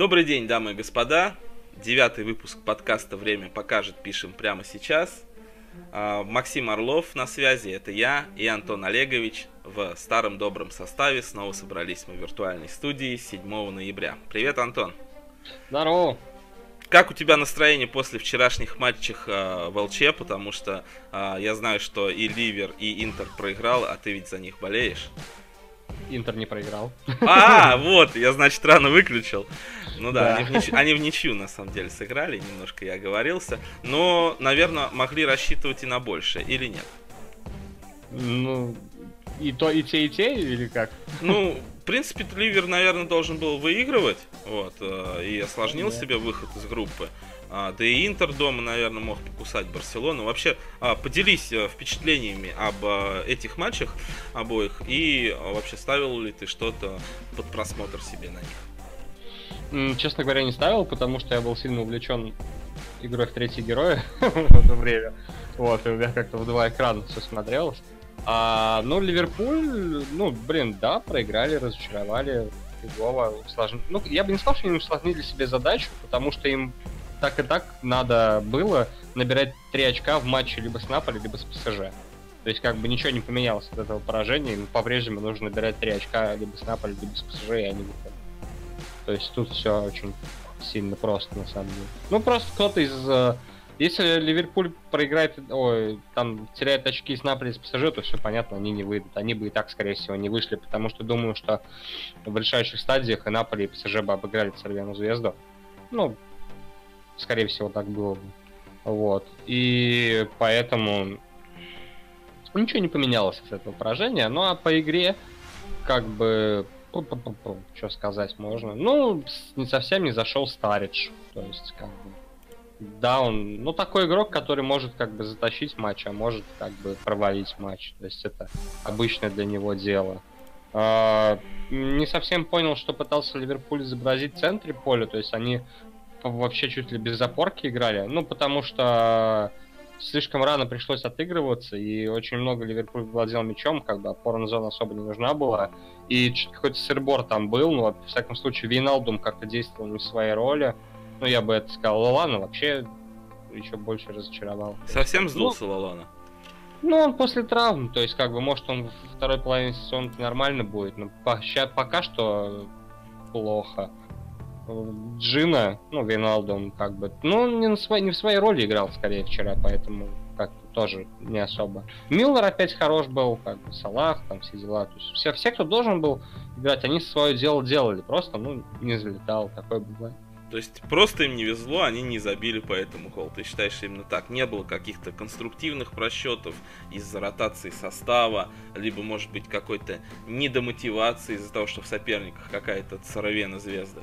Добрый день, дамы и господа. Девятый выпуск подкаста «Время покажет» пишем прямо сейчас. А, Максим Орлов на связи, это я и Антон Олегович. В старом добром составе снова собрались мы в виртуальной студии 7 ноября. Привет, Антон. Здорово. Как у тебя настроение после вчерашних матчей э, в ЛЧ? Потому что э, я знаю, что и Ливер, и Интер проиграл, а ты ведь за них болеешь. Интер не проиграл. А, вот, я, значит, рано выключил. Ну да, да. Они, в ничью, они в ничью, на самом деле, сыграли, немножко я оговорился. Но, наверное, могли рассчитывать и на большее, или нет? Ну, и то, и те, и те, или как? Ну, в принципе, Ливер, наверное, должен был выигрывать, вот, э, и осложнил да. себе выход из группы. А, да и Интер дома, наверное, мог покусать Барселону. Вообще, а, поделись э, впечатлениями об э, этих матчах обоих и вообще ставил ли ты что-то под просмотр себе на них? Честно говоря, не ставил, потому что я был сильно увлечен игрой в третье героя в это время. Вот, и у меня как-то в два экрана все смотрелось. А, ну, Ливерпуль, ну, блин, да, проиграли, разочаровали, фигово, усложнили. Ну, я бы не сказал, что они усложнили себе задачу, потому что им так и так надо было набирать 3 очка в матче либо с Наполи, либо с ПСЖ. То есть как бы ничего не поменялось от этого поражения, им по-прежнему нужно набирать 3 очка либо с Наполи, либо с ПСЖ, и они выходят. То есть тут все очень сильно просто, на самом деле. Ну, просто кто-то из... Э, если Ливерпуль проиграет, ой, там теряет очки с Наполи, с ПСЖ, то все понятно, они не выйдут. Они бы и так, скорее всего, не вышли, потому что думаю, что в решающих стадиях и Наполи, и ПСЖ бы обыграли Цервену Звезду. Ну, скорее всего, так было бы. Вот. И поэтому ничего не поменялось с этого поражения. Ну а по игре, как бы, что сказать можно. Ну, не совсем не зашел Старидж. То есть, как бы, да, он, ну, такой игрок, который может как бы затащить матч, а может как бы провалить матч. То есть это обычное для него дело. А, не совсем понял, что пытался Ливерпуль изобразить в центре поля, то есть они вообще чуть ли без запорки играли. Ну, потому что слишком рано пришлось отыгрываться, и очень много Ливерпуль владел мячом, как бы опорная зона особо не нужна была. И какой-то сырбор там был, но, во всяком случае, Виналдум как-то действовал не в своей роли. Ну, я бы это сказал. Лалана вообще еще больше разочаровал. Совсем сдулся ну, Лалана? Ну, он после травм, то есть, как бы, может, он в второй половине сезона нормально будет, но пока что плохо. Джина, ну, Виналду, он как бы, ну, не, на своей, не в своей роли играл скорее вчера, поэтому как тоже не особо. Милнер опять хорош был, как бы Салах, там все дела. То есть все, все, кто должен был играть, они свое дело делали, просто, ну, не залетал, такое бывает. То есть просто им не везло, они не забили по этому гол. Ты считаешь именно так? Не было каких-то конструктивных просчетов из-за ротации состава, либо, может быть, какой-то недомотивации из-за того, что в соперниках какая-то царовена звезда?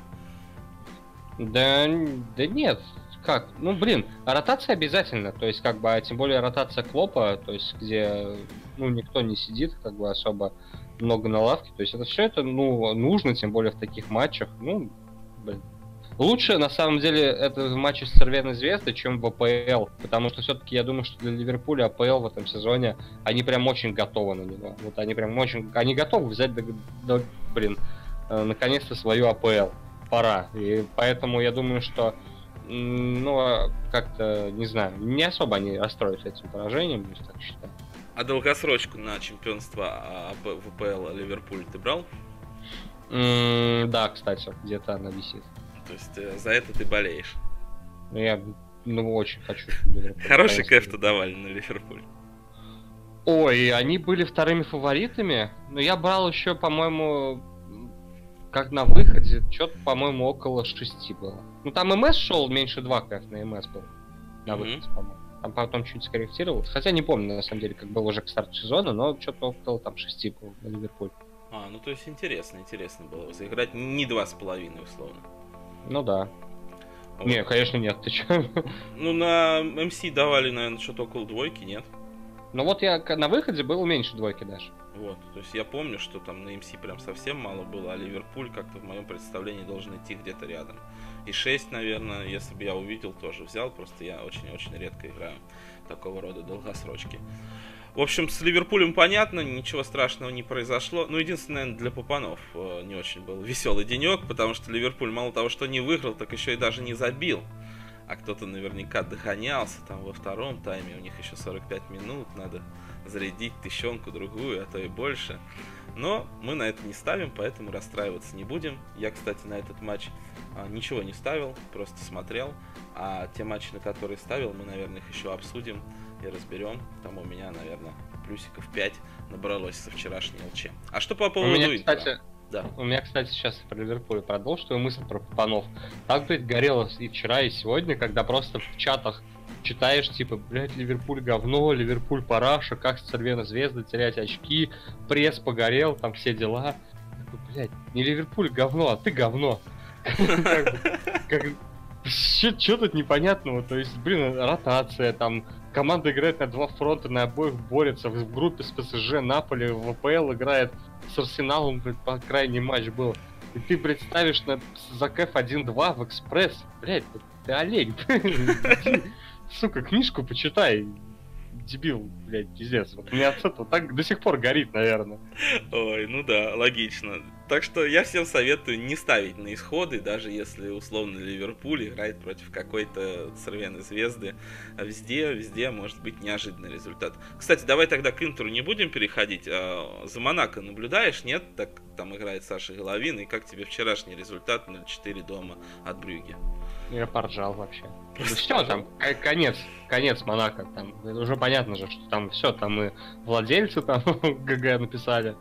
Да, да нет, как? Ну, блин, ротация обязательно, то есть, как бы, а тем более ротация Клопа, то есть, где, ну, никто не сидит, как бы, особо много на лавке, то есть, это все это, ну, нужно, тем более в таких матчах, ну, блин. Лучше, на самом деле, это в матче с Цервеной Звездой, чем в АПЛ, потому что все-таки я думаю, что для Ливерпуля АПЛ в этом сезоне, они прям очень готовы на него. Вот они прям очень, они готовы взять, до, до, блин, э, наконец-то свою АПЛ пора. И поэтому я думаю, что ну, а как-то, не знаю, не особо они расстроятся этим поражением, я так считаю. А долгосрочку на чемпионство а, ВПЛ Ливерпуль ты брал? Mm, да, кстати, где-то она висит. То есть э, за это ты болеешь? Ну, я ну, очень хочу. Хороший кэф-то давали на Ливерпуль. Ой, они были вторыми фаворитами, но я брал еще, по-моему, как на выходе, что-то, по-моему, около 6 было. Ну, там МС шел меньше 2 КФ на МС был. На mm-hmm. выходе, по-моему. Там потом чуть скорректировалось. Хотя не помню, на самом деле, как было уже к старту сезона, но что-то около там 6 было на Ливерпуль. А, ну то есть интересно, интересно было заиграть не два с половиной, условно. Ну да. Вот. Не, конечно, нет, ты чё? Ну, на МС давали, наверное, что-то около двойки, нет? Ну вот я на выходе был меньше двойки даже. Вот, то есть я помню, что там на МС прям совсем мало было, а Ливерпуль как-то в моем представлении должен идти где-то рядом. И 6, наверное, если бы я увидел, тоже взял, просто я очень-очень редко играю такого рода долгосрочки. В общем, с Ливерпулем понятно, ничего страшного не произошло. Ну, единственное, для Папанов э, не очень был веселый денек, потому что Ливерпуль мало того, что не выиграл, так еще и даже не забил. А кто-то наверняка догонялся там во втором тайме, у них еще 45 минут, надо зарядить тыщенку другую, а то и больше. Но мы на это не ставим, поэтому расстраиваться не будем. Я, кстати, на этот матч а, ничего не ставил, просто смотрел. А те матчи, на которые ставил, мы, наверное, их еще обсудим и разберем. Там у меня, наверное, плюсиков 5 набралось со вчерашней ЛЧ. А что по поводу у меня, Интера? кстати, да. У меня, кстати, сейчас про Ливерпуль продолжу твою мысль про Папанов. Так, блядь, горело и вчера, и сегодня, когда просто в чатах читаешь, типа, блядь, Ливерпуль говно, Ливерпуль параша, как Цервена Звезда терять очки, пресс погорел, там все дела. Блядь, не Ливерпуль говно, а ты говно. Что тут непонятного? То есть, блин, ротация, там, команда играет на два фронта, на обоих борется, в группе с ПСЖ, Наполи, в ВПЛ играет с Арсеналом, блядь, по крайний матч был. И ты представишь на Закэф 1-2 в Экспресс, блядь, ты олень. Сука, книжку почитай, дебил, блядь, пиздец. Вот у меня от этого так до сих пор горит, наверное. Ой, ну да, логично. Так что я всем советую не ставить на исходы, даже если условно Ливерпуль играет против какой-то сорвенной звезды. Везде, везде может быть неожиданный результат. Кстати, давай тогда к Интеру не будем переходить. А за Монако наблюдаешь, нет? Так там играет Саша Головин. И как тебе вчерашний результат 0-4 дома от Брюги? Я поржал вообще. Ну все, там конец, конец Монако. Там уже понятно же, что там все, там и владельцы там ГГ написали.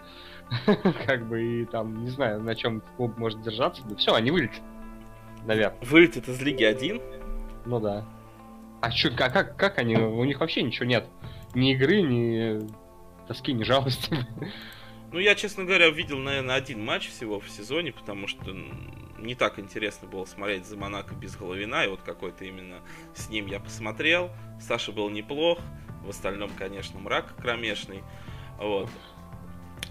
как бы и там, не знаю, на чем клуб может держаться. Да все, они вылетят. Наверное. Вылетят из Лиги 1? Ну да. А чё, как, как, как они? У них вообще ничего нет. Ни игры, ни тоски, ни жалости. Ну, я, честно говоря, видел, наверное, один матч всего в сезоне, потому что не так интересно было смотреть за Монако без Головина, и вот какой-то именно с ним я посмотрел. Саша был неплох, в остальном, конечно, мрак кромешный. Вот.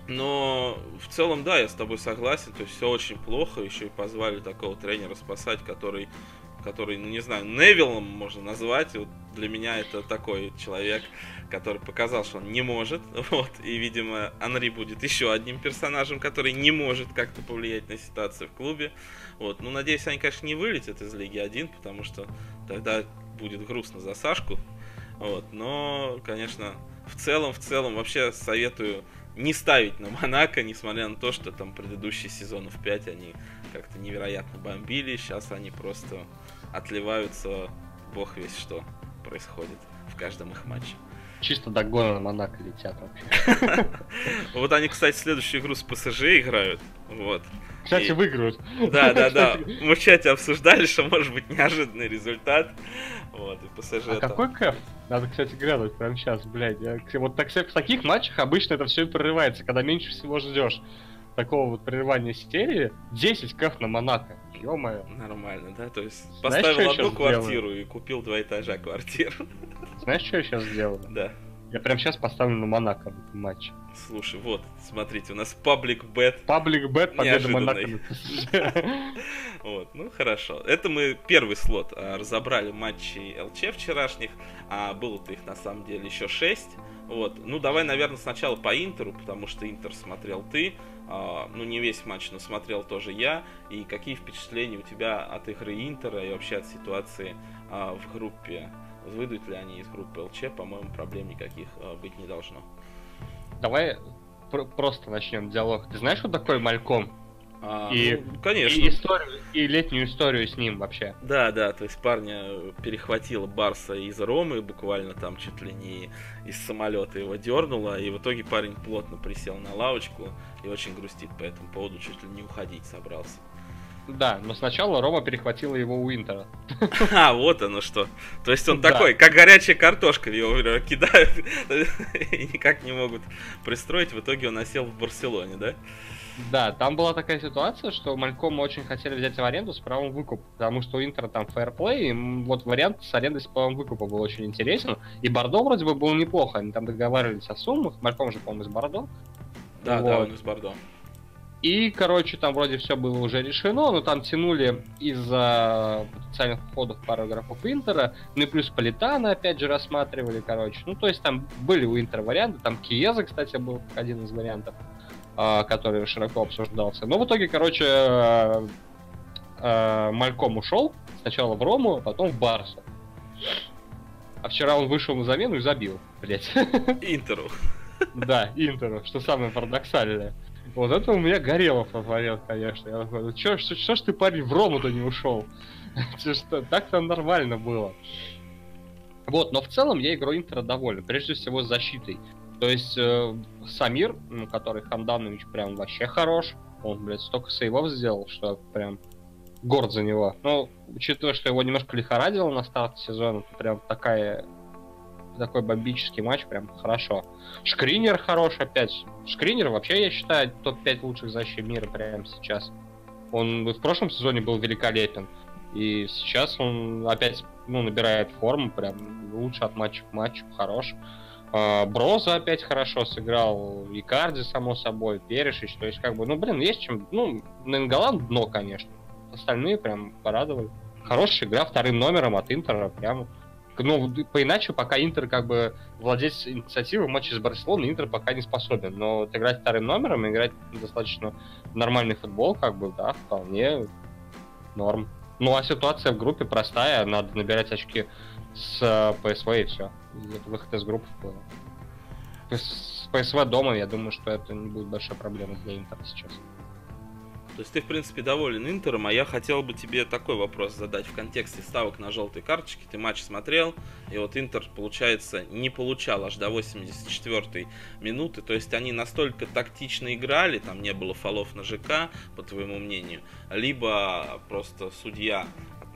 Но в целом, да, я с тобой согласен, то есть все очень плохо, еще и позвали такого тренера спасать, который который, ну не знаю, Невиллом можно назвать. Вот для меня это такой человек, который показал, что он не может. Вот. И, видимо, Анри будет еще одним персонажем, который не может как-то повлиять на ситуацию в клубе. Вот. Ну, надеюсь, они, конечно, не вылетят из Лиги 1, потому что тогда будет грустно за Сашку. Вот. Но, конечно, в целом, в целом, вообще советую не ставить на Монако, несмотря на то, что там предыдущие сезонов 5 они как-то невероятно бомбили. Сейчас они просто отливаются бог весь что происходит в каждом их матче. Чисто до на Монако летят вообще. Вот они, кстати, следующую игру с ПСЖ играют. Вот. Кстати, выиграют. Да, да, да. Мы в чате обсуждали, что может быть неожиданный результат. Вот, и ПСЖ А какой кэф? Надо, кстати, глянуть прямо сейчас, блядь. Вот так, в таких матчах обычно это все и прорывается, когда меньше всего ждешь такого вот прерывания серии 10 кэф на Монако. Ё-моё. Нормально, да? То есть Знаешь, поставил одну квартиру сделаю? и купил два этажа квартир. Знаешь, что я сейчас сделаю? Да. Я прям сейчас поставлю на Монако матч. Слушай, вот, смотрите, у нас паблик бет. Паблик бет, победа Монако. Вот, ну хорошо. Это мы первый слот а, разобрали матчи ЛЧ вчерашних, а было-то их на самом деле еще 6. Вот, ну давай, наверное, сначала по Интеру, потому что Интер смотрел ты, ну не весь матч, но смотрел тоже я. И какие впечатления у тебя от игры Интера и вообще от ситуации а, в группе? Выйдут ли они из группы ЛЧ? По-моему, проблем никаких а, быть не должно. Давай пр- просто начнем диалог. Ты знаешь, что такое Мальком? А, и, ну, конечно. И, историю, и летнюю историю с ним вообще. Да, да, то есть парня перехватила Барса из Ромы, буквально там чуть ли не из самолета его дернуло, и в итоге парень плотно присел на лавочку и очень грустит по этому поводу, чуть ли не уходить собрался. Да, но сначала Рома перехватила его у Интера. А, вот оно что. То есть он да. такой, как горячая картошка, его кидают и никак не могут пристроить. В итоге он осел в Барселоне, да? Да, там была такая ситуация, что Мальком очень хотели взять в аренду с правом выкупа, потому что у Интера там фэрплей, и вот вариант с арендой с правом выкупа был очень интересен. И Бордо вроде бы был неплохо, они там договаривались о суммах, Мальком же, по-моему, из Бордо. Да, вот. да, он из Бордо. И, короче, там вроде все было уже решено, но там тянули из-за потенциальных уходов пару игроков Интера, ну и плюс Политана опять же рассматривали, короче. Ну, то есть там были у Интера варианты, там Киеза, кстати, был один из вариантов, который широко обсуждался. Но в итоге, короче, э, э, Мальком ушел, сначала в Рому, а потом в Барсу. А вчера он вышел на замену и забил, блять. Интеру. Да, Интеру, что самое парадоксальное. Вот это у меня горело момент, конечно. Я такой, ну чё, что, что ж ты, парень, в Рому-то не ушел? Так-то нормально было. Вот, но в целом я игру Интера доволен. Прежде всего с защитой. То есть э, Самир, который Хамданович прям вообще хорош. Он, блядь, столько сейвов сделал, что прям горд за него. Ну, учитывая, что его немножко лихорадило на старте сезона, прям такая такой бомбический матч, прям хорошо. Шкринер хорош опять. Шкринер вообще, я считаю, топ-5 лучших защит мира прямо сейчас. Он в прошлом сезоне был великолепен. И сейчас он опять ну, набирает форму, прям лучше от матча к матчу, хорош. А, Броза опять хорошо сыграл, Икарди, само собой, Перешич, то есть, как бы, ну, блин, есть чем, ну, Ненгалан дно, конечно, остальные прям порадовали. Хорошая игра вторым номером от Интера, прям ну, по иначе, пока Интер как бы владеть инициативой в матче с Барселоной, Интер пока не способен. Но вот играть вторым номером, играть достаточно нормальный футбол, как бы, да, вполне норм. Ну, а ситуация в группе простая, надо набирать очки с PSV и все. Это выход из группы вплывает. С PSV дома, я думаю, что это не будет большой проблемой для Интера сейчас. То есть ты, в принципе, доволен Интером, а я хотел бы тебе такой вопрос задать в контексте ставок на желтые карточки. Ты матч смотрел, и вот Интер, получается, не получал аж до 84-й минуты. То есть они настолько тактично играли, там не было фолов на ЖК, по твоему мнению, либо просто судья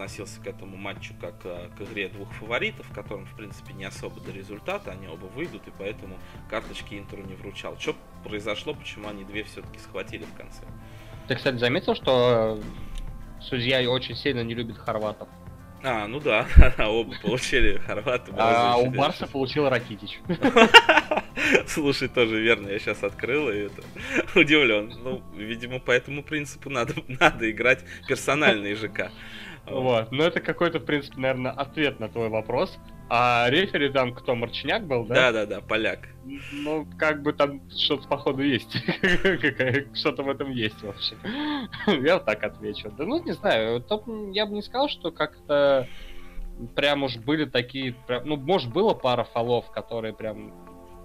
относился к этому матчу как э, к игре двух фаворитов, в котором, в принципе, не особо до результата, они оба выйдут, и поэтому карточки Интеру не вручал. Что произошло, почему они две все-таки схватили в конце? Ты, кстати, заметил, что судья очень сильно не любит хорватов? А, ну да, оба получили хорваты. А у Барса получил Ракитич. Слушай, тоже верно, я сейчас открыл и это удивлен. Ну, видимо, по этому принципу надо, надо играть персональный ЖК. Вот, ну это какой-то, в принципе, наверное, ответ на твой вопрос. А рефери там кто, Марчиняк был, да? Да-да-да, поляк. Ну, как бы там что-то, походу, есть. Что-то в этом есть вообще. Я вот так отвечу. Да ну, не знаю, я бы не сказал, что как-то прям уж были такие... Ну, может, было пара фолов, которые прям...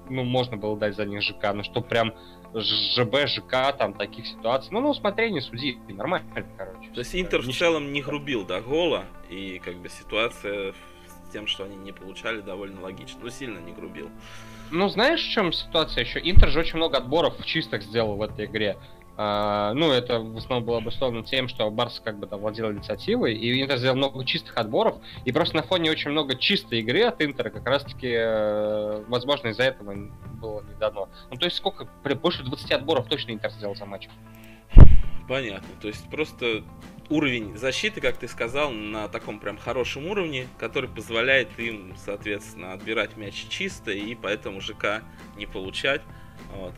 Ну, можно было дать за них ЖК, но что прям ЖБ, ЖК, там, таких ситуаций. Ну, на усмотрение судьи, нормально, короче. То есть Интер в целом не грубил до гола, и как бы ситуация тем, что они не получали, довольно логично. Ну, сильно не грубил. Ну, знаешь, в чем ситуация еще? Интер же очень много отборов чистых сделал в этой игре. Uh, ну, это в основном было обусловлено тем, что Барс как бы да, владел инициативой, и Интер сделал много чистых отборов, и просто на фоне очень много чистой игры от Интера как раз-таки, uh, возможно, из-за этого было не дано. Ну, то есть сколько, больше 20 отборов точно Интер сделал за матч. Понятно, то есть просто уровень защиты, как ты сказал, на таком прям хорошем уровне, который позволяет им, соответственно, отбирать мяч чисто и поэтому ЖК не получать. Вот.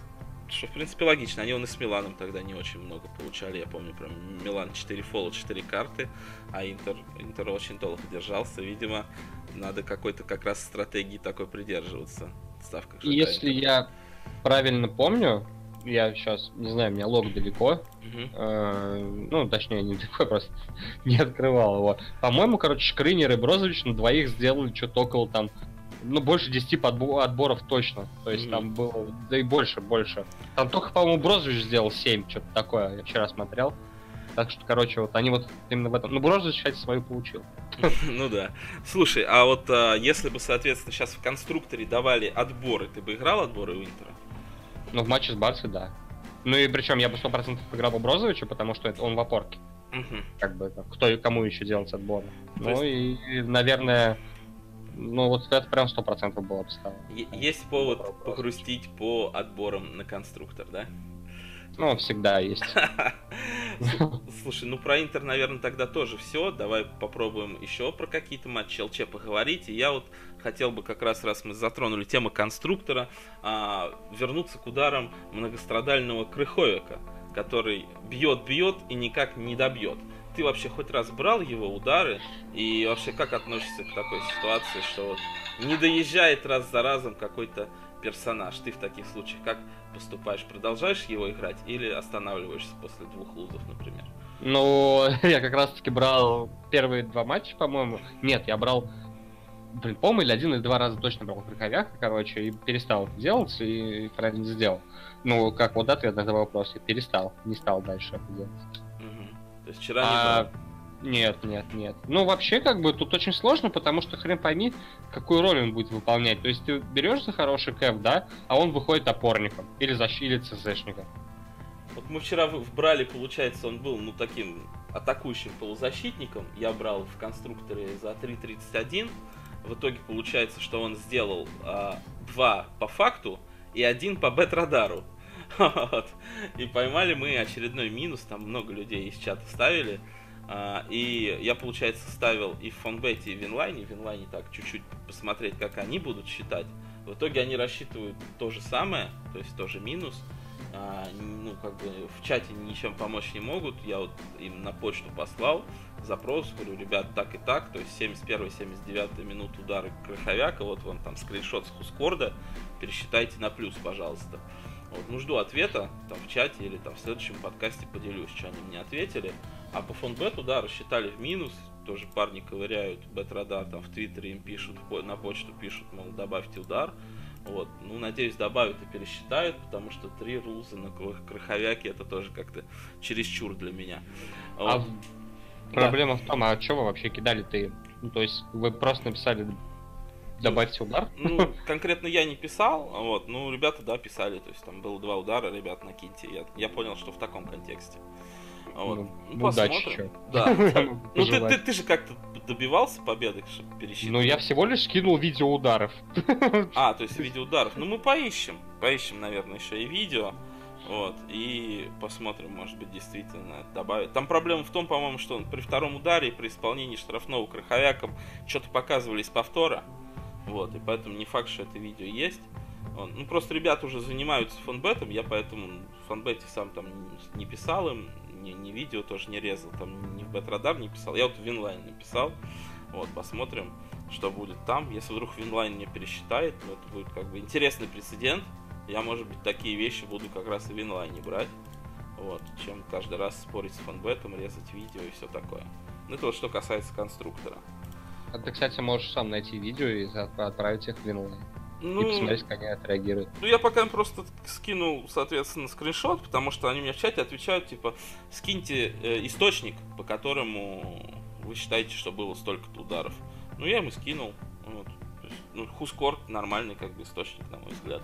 Что, в принципе, логично. Они он и с Миланом тогда не очень много получали. Я помню, прям Милан 4 фола, 4 карты, а Интер, Интер очень долго держался. Видимо, надо какой-то как раз стратегии такой придерживаться. Ставка Если Интер. я правильно помню, я сейчас, не знаю, у меня лог далеко. Uh-huh. Э, ну, точнее, не далеко, просто не открывал его. По-моему, короче, Шкринер и Брозович на двоих сделали что-то около там, ну, больше 10 подбо- отборов точно. То есть uh-huh. там было, да и больше, больше. Там только, по-моему, Брозович сделал 7, что-то такое, я вчера смотрел. Так что, короче, вот они вот именно в этом... Ну, Брозович, кстати, свою получил. Ну да. Слушай, а вот а, если бы, соответственно, сейчас в конструкторе давали отборы, ты бы играл отборы у Интера? Ну, в матче с Барсой, да. Ну и причем я бы сто процентов играл по Брозовичу, потому что это он в опорке. Угу. Как бы, кто кому еще делать отбор. Ну есть... и, наверное, ну вот это прям сто процентов было бы Есть повод погрустить по отборам на конструктор, да? Ну, всегда есть. Слушай, ну про Интер, наверное, тогда тоже все. Давай попробуем еще про какие-то матчи ЛЧ поговорить. И я вот хотел бы как раз, раз мы затронули тему конструктора, а, вернуться к ударам многострадального Крыховика который бьет-бьет и никак не добьет. Ты вообще хоть раз брал его удары? И вообще как относишься к такой ситуации, что вот не доезжает раз за разом какой-то персонаж? Ты в таких случаях как поступаешь? Продолжаешь его играть или останавливаешься после двух лузов, например? Ну, я как раз таки брал первые два матча, по-моему. Нет, я брал блин, по-моему, или один или два раза точно брал крыховяка, короче, и перестал это делать, и правильно сделал. Ну, как вот ответ на этот вопрос, я перестал, не стал дальше это делать. Угу. То есть вчера а... не брал? Нет, нет, нет. Ну, вообще, как бы, тут очень сложно, потому что хрен пойми, какую роль он будет выполнять. То есть ты берешь за хороший кэп, да, а он выходит опорником или защ... или ЦЗшником. Вот мы вчера брали, получается, он был, ну, таким атакующим полузащитником. Я брал в конструкторе за 3.31. В итоге получается, что он сделал а, два по факту и один по бет-радару. Вот. И поймали мы очередной минус, там много людей из чата ставили. А, и я, получается, ставил и в фонбете, и в инлайне. В инлайне так чуть-чуть посмотреть, как они будут считать. В итоге они рассчитывают то же самое, то есть тоже минус. А, ну, как бы в чате ничем помочь не могут. Я вот им на почту послал запрос, говорю, ребят, так и так, то есть 71-79 минут удары Краховяка, вот вон там скриншот с Хускорда, пересчитайте на плюс, пожалуйста. Вот, ну, жду ответа там в чате или там в следующем подкасте поделюсь, что они мне ответили. А по фонбету, да, рассчитали в минус, тоже парни ковыряют, бет-радар там в Твиттере им пишут, на почту пишут, мол, добавьте удар. Вот, ну, надеюсь, добавят и пересчитают, потому что три рулза на краховяке это тоже как-то чересчур для меня. А вот. А проблема да. в том, а что вы вообще кидали-то Ну, то есть вы просто написали добавьте удар? Ну, конкретно я не писал, вот, ну, ребята, да, писали, то есть там было два удара, ребят, накиньте. Я, я понял, что в таком контексте. Вот. Ну, ну, посмотрим. Да. Ну ты, ты, ты же как-то добивался победы, чтобы пересчитать. Ну я всего лишь скинул видео ударов. А, то есть видео ударов. Ну мы поищем. Поищем, наверное, еще и видео. Вот, и посмотрим, может быть, действительно добавить. Там проблема в том, по-моему, что при втором ударе, при исполнении штрафного Крыховяком, что-то показывали из повтора. Вот, и поэтому не факт, что это видео есть. Ну, просто ребята уже занимаются Фонбетом, я поэтому в Фонбете сам там не писал им, не, не видео тоже не резал, там ни в Betradar не писал, я вот в Winline написал. Вот, посмотрим, что будет там. Если вдруг Winline мне пересчитает, ну, это будет как бы интересный прецедент. Я, может быть, такие вещи буду как раз и в Winline брать. Вот, чем каждый раз спорить с Фонбетом, резать видео и все такое. Ну, это вот что касается конструктора. А ты, кстати, можешь сам найти видео и отправить их в Winline. Ну, и посмотреть, как они отреагируют. Ну, я пока им просто скинул, соответственно, скриншот, потому что они мне в чате отвечают, типа, скиньте э, источник, по которому вы считаете, что было столько-то ударов. Ну, я ему скинул. Вот. Есть, ну, Хускорт нормальный, как бы, источник, на мой взгляд.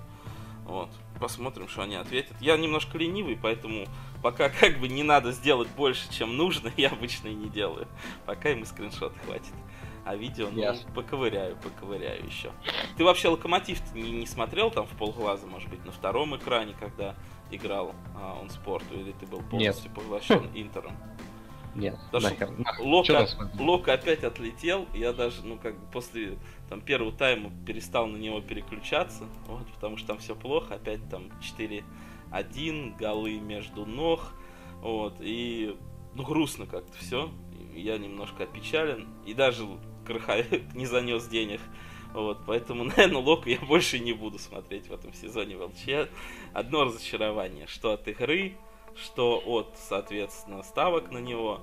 Вот. Посмотрим, что они ответят. Я немножко ленивый, поэтому пока как бы не надо сделать больше, чем нужно, я обычно и не делаю. Пока ему скриншот хватит. А видео, ну, yes. поковыряю, поковыряю еще. Ты вообще локомотив не, не смотрел там в полглаза, может быть, на втором экране, когда играл а, он спорту, или ты был полностью Нет. поглощен Интером? Нет, Потому. Лока, Лока опять отлетел, я даже, ну, как бы после там первого тайма перестал на него переключаться, вот, потому что там все плохо, опять там 4-1, голы между ног, вот, и, ну, грустно как-то все, я немножко опечален, и даже Краховик не занес денег. Вот, поэтому, наверное, Локу я больше не буду смотреть в этом сезоне в ЛЧ. Одно разочарование, что от игры, что от, соответственно, ставок на него.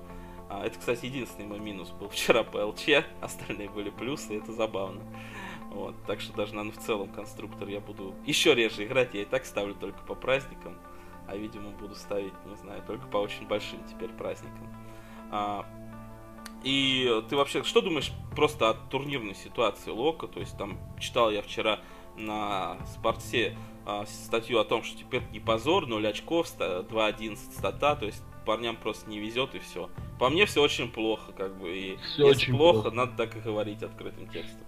А, это, кстати, единственный мой минус был вчера по ЛЧ, остальные были плюсы, это забавно. Вот, так что даже, наверное, в целом конструктор я буду еще реже играть, я и так ставлю только по праздникам, а, видимо, буду ставить, не знаю, только по очень большим теперь праздникам. А, и ты вообще что думаешь просто о турнирной ситуации Лока? То есть там читал я вчера на спорте а, статью о том, что теперь не позор, 0 очков, 2-11 стата, то есть парням просто не везет и все. По мне все очень плохо, как бы. И все если очень плохо, плохо, надо так и говорить открытым текстом.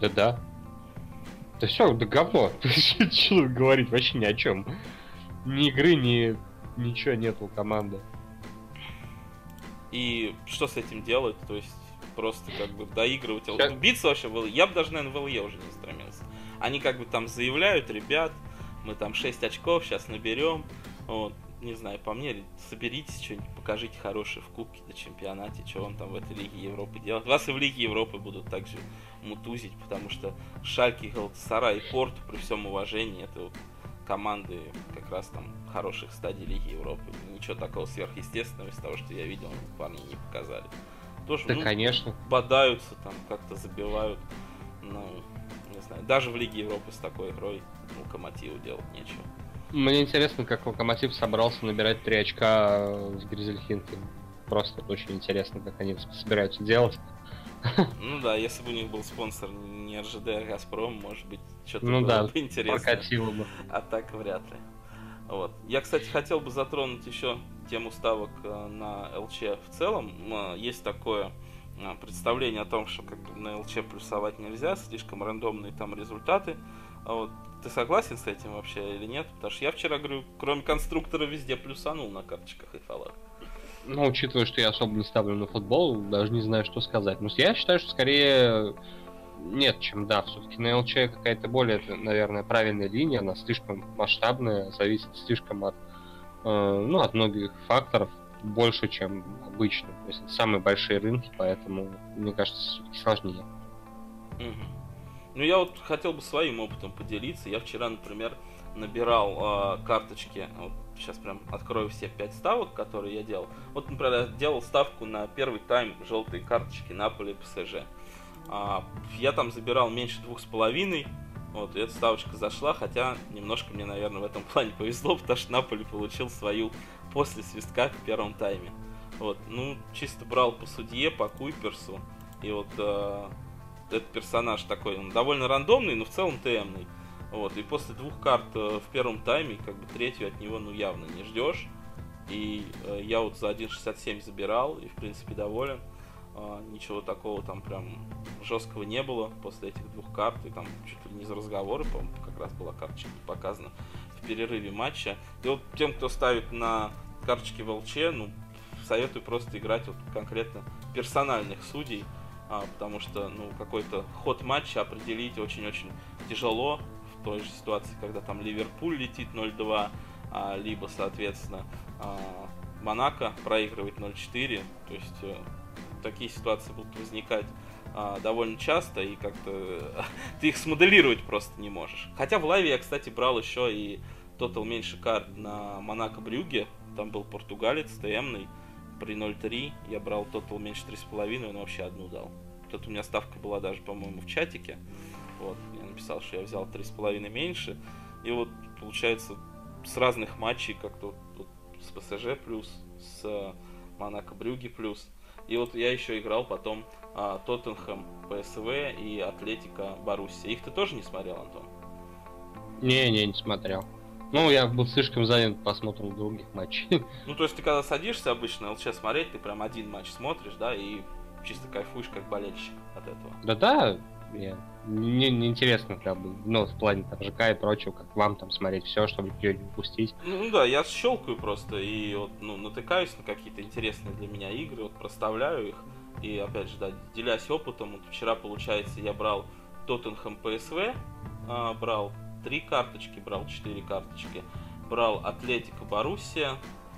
Да да. Да все, да говно. Что говорить вообще ни о чем. Ни игры, ни ничего нет у команды. И что с этим делать? То есть просто как бы доигрывать. Сейчас... Биться вообще в Я бы даже, наверное, в ЛЕ уже не стремился. Они как бы там заявляют, ребят, мы там 6 очков сейчас наберем. Вот. не знаю, по мне, соберитесь что-нибудь, покажите хорошие в Кубке на чемпионате, что он там в этой Лиге Европы делает. Вас и в Лиге Европы будут также мутузить, потому что Шальки, Галатасарай и Порту, при всем уважении, это вот команды как раз там хороших стадий Лиги Европы. Ничего такого сверхъестественного из того, что я видел, парни не показали. Тоже, да, ну, конечно. бодаются там, как-то забивают. Ну, не знаю, даже в Лиге Европы с такой игрой Локомотиву делать нечего. Мне интересно, как Локомотив собрался набирать 3 очка с Гризельхинки. Просто очень интересно, как они собираются делать. Ну да, если бы у них был спонсор не РЖД, а Газпром, может быть, что-то ну, было да, бы интересно. Прокатило бы. А так вряд ли. Вот. Я, кстати, хотел бы затронуть еще тему ставок э, на ЛЧ в целом. Есть такое э, представление о том, что как бы на ЛЧ плюсовать нельзя, слишком рандомные там результаты. А вот ты согласен с этим вообще или нет? Потому что я вчера, говорю, кроме конструктора везде плюсанул на карточках и фалах. Ну, учитывая, что я особо не ставлю на футбол, даже не знаю, что сказать. Но я считаю, что скорее нет, чем да. Все-таки на ЛЧ какая-то более, наверное, правильная линия, она слишком масштабная, зависит слишком от, э, ну, от многих факторов, больше, чем обычно. То есть это самые большие рынки, поэтому, мне кажется, сложнее. Угу. Ну, я вот хотел бы своим опытом поделиться. Я вчера, например, набирал э, карточки. Вот сейчас прям открою все пять ставок, которые я делал. Вот, например, я делал ставку на первый тайм желтые карточки Наполи ПСЖ. А, я там забирал меньше двух с половиной. Вот, и эта ставочка зашла, хотя немножко мне, наверное, в этом плане повезло, потому что Наполи получил свою после свистка в первом тайме. Вот, ну, чисто брал по судье, по Куйперсу. И вот э, этот персонаж такой, он довольно рандомный, но в целом ТМный. Вот, и после двух карт э, в первом тайме, как бы третью от него, ну, явно не ждешь. И э, я вот за 1.67 забирал, и, в принципе, доволен. Э, ничего такого там прям жесткого не было после этих двух карт. И там чуть ли не за разговоры, по-моему, как раз была карточка показана в перерыве матча. И вот тем, кто ставит на карточки в ну, советую просто играть вот конкретно персональных судей а, потому что ну, какой-то ход матча определить очень-очень тяжело в той же ситуации, когда там Ливерпуль летит 0-2, а, либо, соответственно, а, Монако проигрывает 0-4. То есть э, такие ситуации будут возникать а, довольно часто, и как-то ты их смоделировать просто не можешь. Хотя в лайве я, кстати, брал еще и тотал меньше карт на Монако Брюге. Там был португалец, ТМный при 0.3 я брал тотал меньше 3,5, он вообще одну дал. Тут у меня ставка была даже, по-моему, в чатике. Вот, я написал, что я взял 3,5 меньше. И вот, получается, с разных матчей, как-то вот, вот с ПСЖ плюс, с Монако Брюги плюс. И вот я еще играл потом а, Тоттенхэм, ПСВ и Атлетика Боруссия. Их ты тоже не смотрел, Антон? Не, не, не смотрел. Ну, я был слишком занят просмотром других матчей. Ну, то есть ты когда садишься обычно ЛЧ смотреть, ты прям один матч смотришь, да, и чисто кайфуешь как болельщик от этого. Да-да, мне не, не интересно, как бы, ну, в плане там ЖК и прочего, как вам там смотреть все, чтобы ее не упустить. Ну, ну да, я щелкаю просто и вот, ну, натыкаюсь на какие-то интересные для меня игры, вот проставляю их. И опять же, да, делясь опытом, вот вчера, получается, я брал Тоттенхэм ПСВ, а, брал три карточки, брал четыре карточки. Брал Атлетика Боруссия,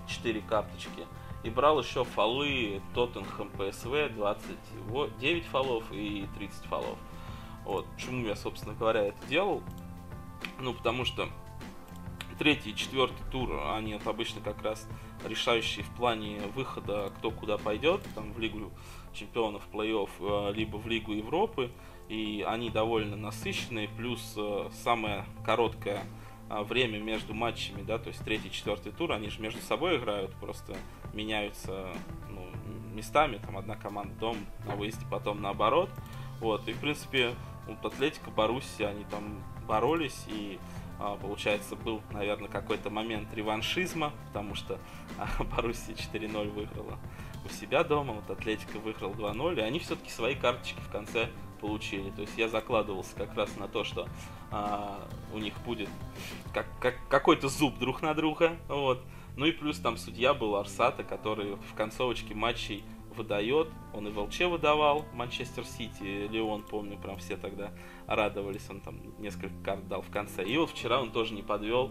четыре карточки. И брал еще фолы Тоттенхэм ПСВ, 29 фолов и 30 фолов. Вот, почему я, собственно говоря, это делал? Ну, потому что третий и четвертый тур, они вот обычно как раз решающие в плане выхода, кто куда пойдет, там в Лигу чемпионов, плей-офф, э, либо в Лигу Европы. И они довольно насыщенные, плюс э, самое короткое э, время между матчами, да, то есть третий, четвертый тур, они же между собой играют, просто меняются ну, местами, там одна команда дом на выезде, потом наоборот, вот, и в принципе вот Атлетика, Боруссия, они там боролись, и а, получается был, наверное, какой-то момент реваншизма, потому что а, Боруссия 4-0 выиграла у себя дома, вот Атлетика выиграл 2-0, и они все-таки свои карточки в конце получили. То есть я закладывался как раз на то, что а, у них будет как, как, какой-то зуб друг на друга. Вот. Ну и плюс там судья был Арсата, который в концовочке матчей выдает. Он и в ЛЧ выдавал Манчестер Сити, Леон, помню, прям все тогда радовались. Он там несколько карт дал в конце. И вот вчера он тоже не подвел.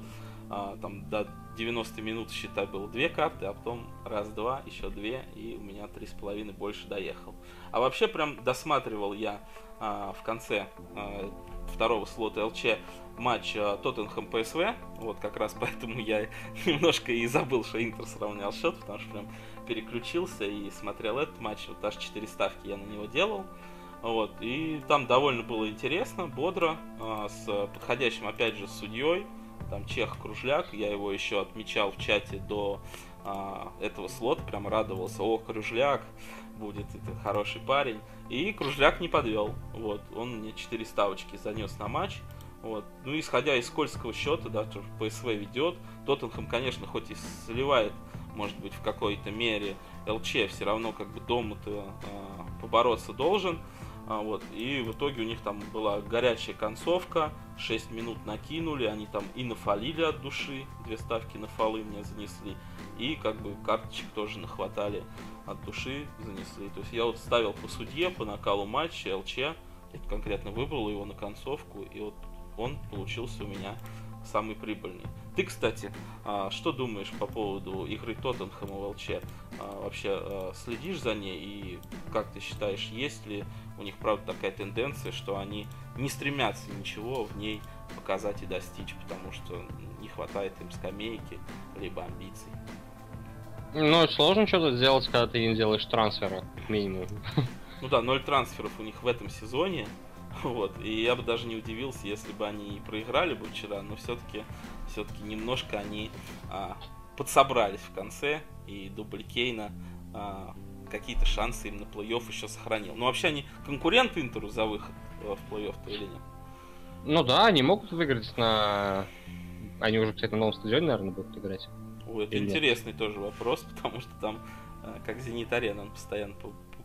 а, там до 90 минут, считай, было две карты, а потом раз-два, еще две, и у меня три с половиной больше доехал. А вообще прям досматривал я а, в конце а, второго слота ЛЧ матч а, Тоттенхэм ПСВ. Вот как раз поэтому я немножко и забыл, что Интер сравнял счет, потому что прям переключился и смотрел этот матч. Вот аж 4 ставки я на него делал. Вот, и там довольно было интересно, бодро, а, с подходящим, опять же, судьей там Чех Кружляк, я его еще отмечал в чате до а, этого слота, прям радовался, о, Кружляк, будет это хороший парень. И Кружляк не подвел, вот, он мне 4 ставочки занес на матч, вот. Ну, исходя из скользкого счета, да, тоже ПСВ ведет, Тоттенхэм, конечно, хоть и сливает, может быть, в какой-то мере ЛЧ, все равно как бы дома-то э, побороться должен, а, вот, и в итоге у них там была горячая концовка, 6 минут накинули, они там и нафалили от души, две ставки на фолы мне занесли, и как бы карточек тоже нахватали от души, занесли. То есть я вот ставил по судье, по накалу матча, ЛЧ, конкретно выбрал его на концовку, и вот он получился у меня самый прибыльный. Ты, кстати, а, что думаешь по поводу игры Тоттенхэма в ЛЧ? Вообще а, следишь за ней и как ты считаешь, есть ли у них, правда, такая тенденция, что они не стремятся ничего в ней показать и достичь, потому что не хватает им скамейки, либо амбиций. Ну, сложно что-то сделать, когда ты не делаешь трансфера, минимум. Ну да, ноль трансферов у них в этом сезоне. Вот. И я бы даже не удивился, если бы они проиграли бы вчера, но все-таки все-таки немножко они а, подсобрались в конце, и дубль Кейна а, какие-то шансы им на плей-офф еще сохранил. Ну, вообще они конкуренты Интеру за выход э, в плей-офф-то или нет? Ну да, они могут выиграть на... Они уже, кстати, на новом стадионе, наверное, будут играть. Ой, это или интересный нет? тоже вопрос, потому что там, э, как Зенит-арена, он постоянно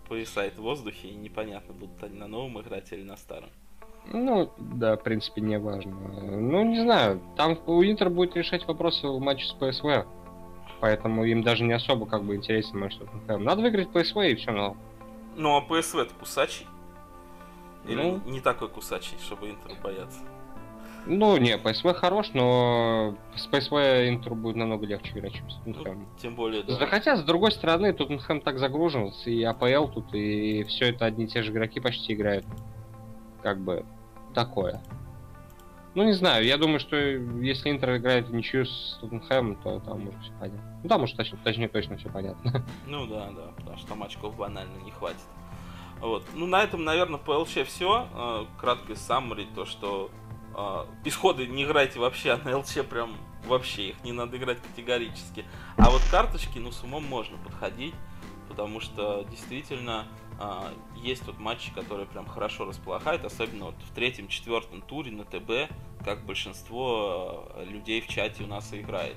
повисает в воздухе, и непонятно, будут они на новом играть или на старом. Ну, да, в принципе, не важно. Ну, не знаю, там у Интер будет решать вопросы в матче с ПСВ. Поэтому им даже не особо как бы интересен матч Тоттенхэм. Надо выиграть ПСВ и все, ну. Ну а ПСВ это кусачий? Или ну, не такой кусачий, чтобы Интеру бояться? Ну, не, ПСВ хорош, но с ПСВ Интеру будет намного легче играть, чем с Тоттенхэмом. Ну, тем более, да. да. Хотя, с другой стороны, Тоттенхэм так загружен, и АПЛ тут, и все это одни и те же игроки почти играют. Как бы такое. Ну, не знаю, я думаю, что если Интер играет в ничью с Тоттенхэмом, то там уже все понятно. Ну, там уже точно, точнее точно все понятно. Ну да, да, потому что там очков банально не хватит. Вот. Ну, на этом, наверное, по ЛЧ все. Э, краткое саммари, то, что э, исходы не играйте вообще, а на ЛЧ прям вообще их не надо играть категорически. А вот карточки, ну, с умом можно подходить, потому что действительно а, есть вот матчи, которые прям хорошо располагают, особенно вот в третьем-четвертом туре на ТБ, как большинство а, людей в чате у нас играет.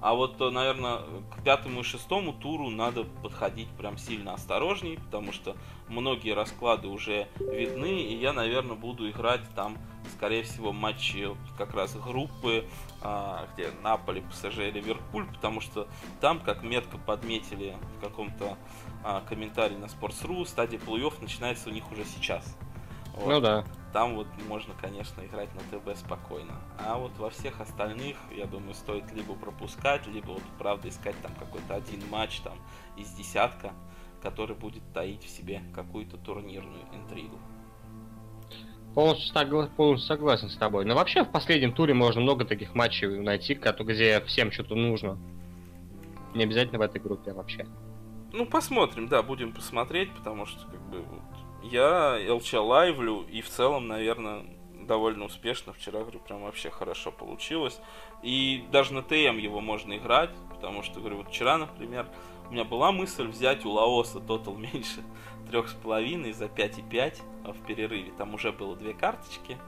А вот, э, наверное, к пятому и шестому туру надо подходить прям сильно осторожней, потому что многие расклады уже видны, и я, наверное, буду играть там, скорее всего, матчи как раз группы, а, где Наполи, ПСЖ и Ливерпуль, потому что там, как метко подметили в каком-то а, комментарии на Sports.ru, стадия плей-офф начинается у них уже сейчас. Вот. Ну да. Там вот можно, конечно, играть на ТБ спокойно. А вот во всех остальных, я думаю, стоит либо пропускать, либо вот правда искать там какой-то один матч там из десятка, который будет таить в себе какую-то турнирную интригу. Полностью, согла- полностью согласен с тобой. Но вообще в последнем туре можно много таких матчей найти, где всем что-то нужно. Не обязательно в этой группе вообще. Ну, посмотрим, да, будем посмотреть, потому что, как бы, вот, я ЛЧ лайвлю, и в целом, наверное, довольно успешно. Вчера, говорю, прям вообще хорошо получилось. И даже на ТМ его можно играть, потому что, говорю, вот вчера, например, у меня была мысль взять у Лаоса тотал меньше трех с половиной за 5,5 а в перерыве. Там уже было две карточки.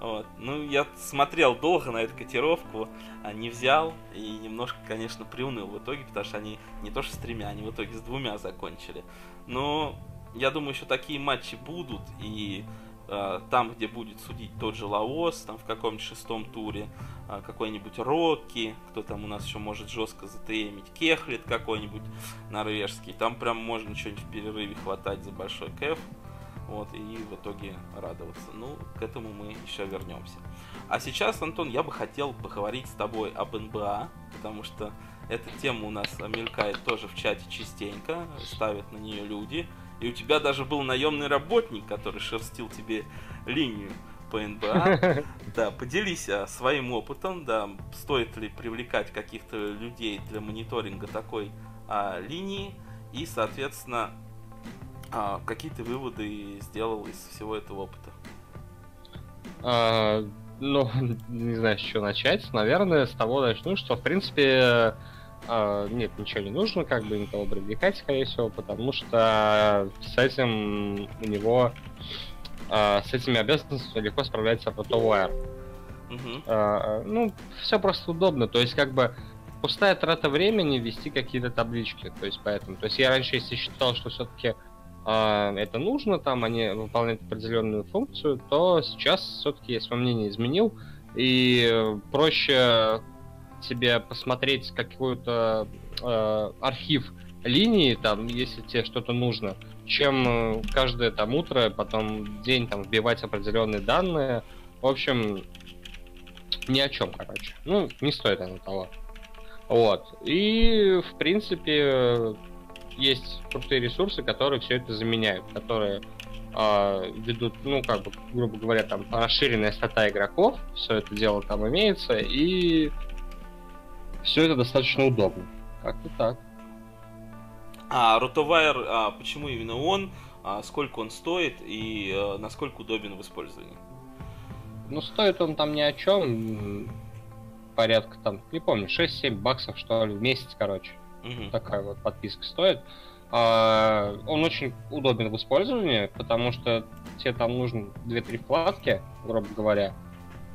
Вот. Ну, я смотрел долго на эту котировку, а не взял и немножко, конечно, приуныл в итоге, потому что они не то что с тремя, они в итоге с двумя закончили. Но я думаю, еще такие матчи будут, и там, где будет судить тот же Лаос, там в каком-нибудь шестом туре, э, какой-нибудь Рокки, кто там у нас еще может жестко затемить, Кехлет какой-нибудь норвежский, там прям можно что-нибудь в перерыве хватать за большой кэф. вот, и в итоге радоваться. Ну, к этому мы еще вернемся. А сейчас, Антон, я бы хотел поговорить с тобой об НБА, потому что эта тема у нас мелькает тоже в чате частенько, ставят на нее люди. И у тебя даже был наемный работник, который шерстил тебе линию по НБА. Да, поделись а, своим опытом, да, стоит ли привлекать каких-то людей для мониторинга такой а, линии, и, соответственно, а, какие ты выводы сделал из всего этого опыта? А, ну, не знаю, с чего начать. Наверное, с того начну, что, в принципе, а, нет, ничего не нужно, как бы никого привлекать, скорее всего, потому что с этим у него а, с этими обязанностями легко справляется ProtoWire. Угу. А, ну, все просто удобно. То есть, как бы пустая трата времени вести какие-то таблички. То есть, поэтому. То есть, я раньше, если считал, что все-таки а, это нужно, там они выполняют определенную функцию, то сейчас все-таки я свое мнение изменил. И проще тебе посмотреть какой-то э, архив линии, там, если тебе что-то нужно, чем э, каждое там утро, потом день там вбивать определенные данные. В общем, ни о чем, короче. Ну, не стоит оно того. Вот. И, в принципе, есть крутые ресурсы, которые все это заменяют, которые э, ведут, ну, как бы, грубо говоря, там, расширенная стата игроков, все это дело там имеется, и все это достаточно удобно. Как-то так. А Rotowire, а, почему именно он, а, сколько он стоит и а, насколько удобен в использовании? Ну, стоит он там ни о чем, порядка там, не помню, 6-7 баксов, что ли, в месяц, короче. Угу. Такая вот подписка стоит. А, он очень удобен в использовании, потому что тебе там нужно 2-3 вкладки, грубо говоря,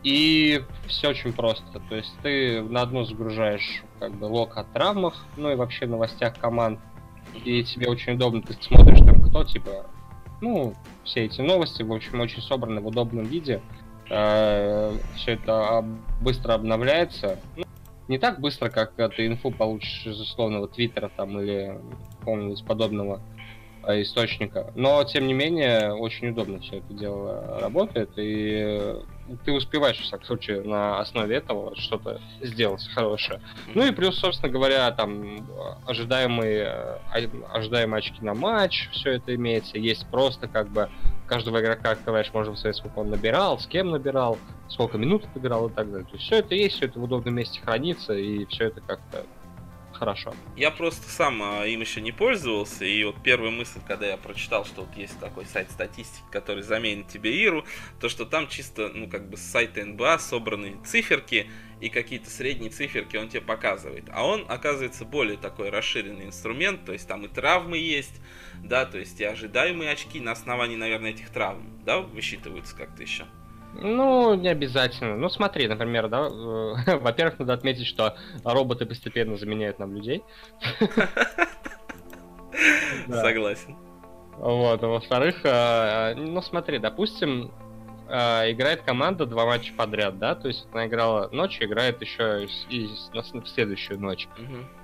и все очень просто. То есть ты на одну загружаешь как бы лог о травмах, ну и вообще новостях команд, и тебе очень удобно, ты смотришь там кто, типа, ну, все эти новости, в общем, очень собраны в удобном виде. Э, все это быстро обновляется. Ну, не так быстро, как ты инфу получишь из условного твиттера там или какого-нибудь подобного источника. Но, тем не менее, очень удобно все это дело работает, и ты успеваешь, в всяком случае, на основе этого что-то сделать хорошее. Ну и плюс, собственно говоря, там ожидаемые, ожидаемые очки на матч, все это имеется. Есть просто как бы каждого игрока открываешь, можно посмотреть, сколько он набирал, с кем набирал, сколько минут отыграл и так далее. То есть все это есть, все это в удобном месте хранится, и все это как-то хорошо. Я просто сам а, им еще не пользовался, и вот первая мысль, когда я прочитал, что вот есть такой сайт статистики, который заменит тебе Иру, то что там чисто, ну, как бы с сайта НБА собраны циферки, и какие-то средние циферки он тебе показывает. А он, оказывается, более такой расширенный инструмент, то есть там и травмы есть, да, то есть и ожидаемые очки на основании, наверное, этих травм, да, высчитываются как-то еще. Ну, не обязательно. Ну, смотри, например, да, э, во-первых, надо отметить, что роботы постепенно заменяют нам людей. Согласен. Вот, а во-вторых, э, ну смотри, допустим, э, играет команда два матча подряд, да, то есть она играла ночью, играет еще и в следующую ночь.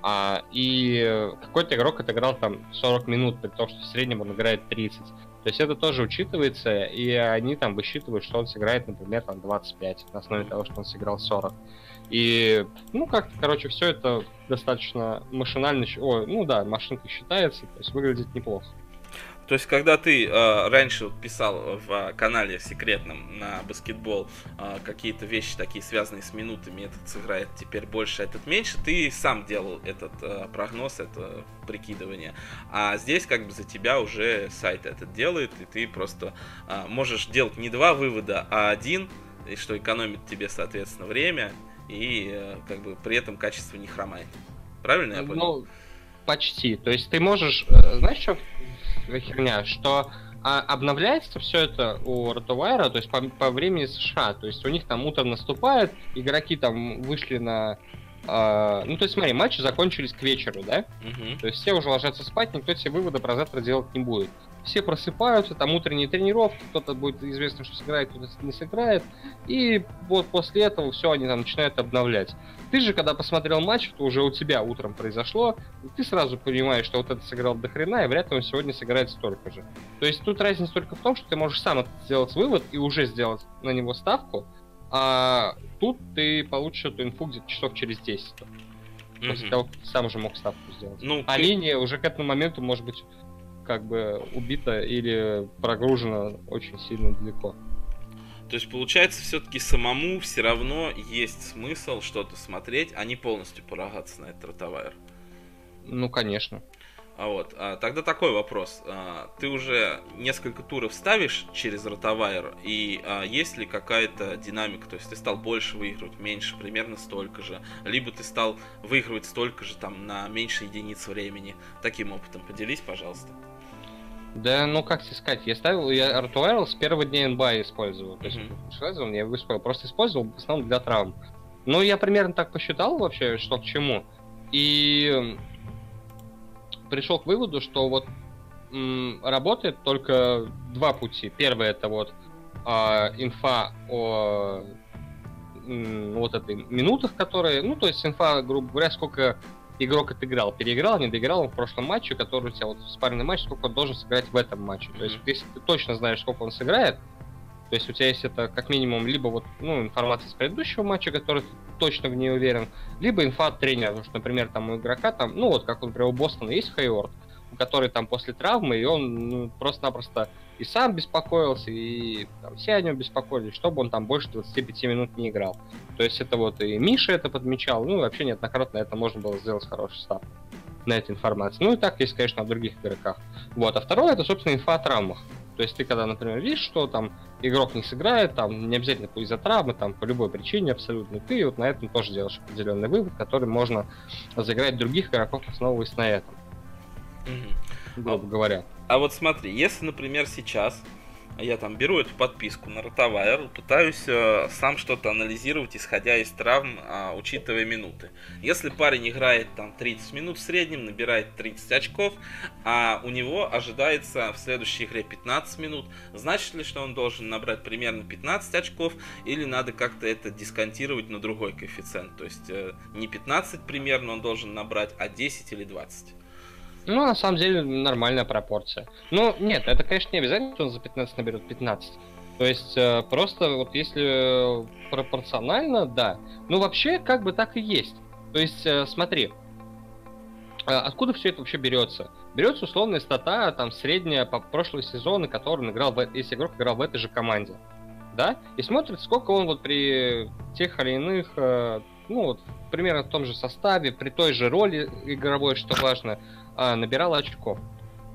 А, и какой-то игрок отыграл там 40 минут, при том, что в среднем он играет 30. То есть это тоже учитывается, и они там высчитывают, что он сыграет, например, там 25 на основе того, что он сыграл 40. И, ну, как-то, короче, все это достаточно машинально, о, ну да, машинка считается, то есть выглядит неплохо. То есть, когда ты э, раньше писал в э, канале секретном на баскетбол э, какие-то вещи такие связанные с минутами, этот сыграет теперь больше, этот меньше, ты сам делал этот э, прогноз, это прикидывание. А здесь как бы за тебя уже сайт этот делает, и ты просто э, можешь делать не два вывода, а один, и что экономит тебе, соответственно, время, и э, как бы при этом качество не хромает. Правильно я понял? Ну, почти. То есть ты можешь, э, знаешь, что херня, что а, обновляется все это у Ротовайра, то есть по, по времени США, то есть у них там утро наступает, игроки там вышли на Uh, ну, то есть, смотри, матчи закончились к вечеру, да? Uh-huh. То есть все уже ложатся спать, никто себе выводы про завтра делать не будет. все просыпаются, там утренние тренировки, кто-то будет известно, что сыграет, кто-то не сыграет, и вот после этого все они там начинают обновлять. Ты же, когда посмотрел матч, то уже у тебя утром произошло, ты сразу понимаешь, что вот это сыграл до хрена, и вряд ли он сегодня сыграет столько же. То есть тут разница только в том, что ты можешь сам сделать вывод и уже сделать на него ставку, а тут ты получишь эту инфу где-то часов через 10. После mm-hmm. того, как ты сам уже мог ставку сделать. Ну, а ты... линия уже к этому моменту может быть как бы убита или прогружена очень сильно далеко. То есть, получается, все-таки самому все равно есть смысл что-то смотреть, а не полностью полагаться на этот ротовайр. Ну, конечно. А вот, а, тогда такой вопрос. А, ты уже несколько туров ставишь через ротовайр, и а, есть ли какая-то динамика? То есть ты стал больше выигрывать, меньше, примерно столько же. Либо ты стал выигрывать столько же там на меньше единиц времени. Таким опытом поделись, пожалуйста. Да, ну как тебе сказать, я ставил, я Ротуэрл с первого дня НБА использовал. То есть, mm-hmm. я его использовал, просто использовал в основном для травм. Ну, я примерно так посчитал вообще, что к чему. И пришел к выводу, что вот м, работает только два пути. Первый это вот э, инфа о м, вот этой минутах, которые, ну, то есть инфа, грубо говоря, сколько игрок отыграл, переиграл, не доиграл в прошлом матче, который у тебя вот спаренный матч, сколько он должен сыграть в этом матче. То есть, если ты точно знаешь, сколько он сыграет, то есть у тебя есть это как минимум либо вот ну, информация с предыдущего матча, который ты точно в ней уверен, либо инфа от тренера, потому что, например, там у игрока там, ну вот как, например, у Бостона есть Хайорд, который там после травмы, и он ну, просто-напросто и сам беспокоился, и там, все о нем беспокоились, чтобы он там больше 25 минут не играл. То есть это вот и Миша это подмечал, ну вообще неоднократно это можно было сделать хороший старт на этой информации. Ну и так есть, конечно, о других игроках. Вот, а второе это, собственно, инфа о травмах. То есть ты когда, например, видишь, что там игрок не сыграет, там не обязательно из-за травмы, там по любой причине абсолютно, ты вот на этом тоже делаешь определенный вывод, который можно заиграть других игроков, основываясь на этом. Угу. Грубо а, говоря. А вот смотри, если, например, сейчас я там беру эту подписку на Ротовайр, пытаюсь э, сам что-то анализировать, исходя из травм, э, учитывая минуты. Если парень играет там 30 минут в среднем, набирает 30 очков, а у него ожидается в следующей игре 15 минут, значит ли, что он должен набрать примерно 15 очков, или надо как-то это дисконтировать на другой коэффициент? То есть э, не 15 примерно он должен набрать, а 10 или 20? Ну, на самом деле, нормальная пропорция. Ну, нет, это, конечно, не обязательно, что он за 15 наберет 15. То есть, э, просто вот если пропорционально, да. Ну, вообще, как бы так и есть. То есть, э, смотри, э, откуда все это вообще берется? Берется условная стата, там, средняя по прошлого сезона, который он играл, в, если игрок играл в этой же команде. Да? И смотрит, сколько он вот при тех или иных, ну, вот, примерно в том же составе, при той же роли игровой, что важно, а, набирал очков.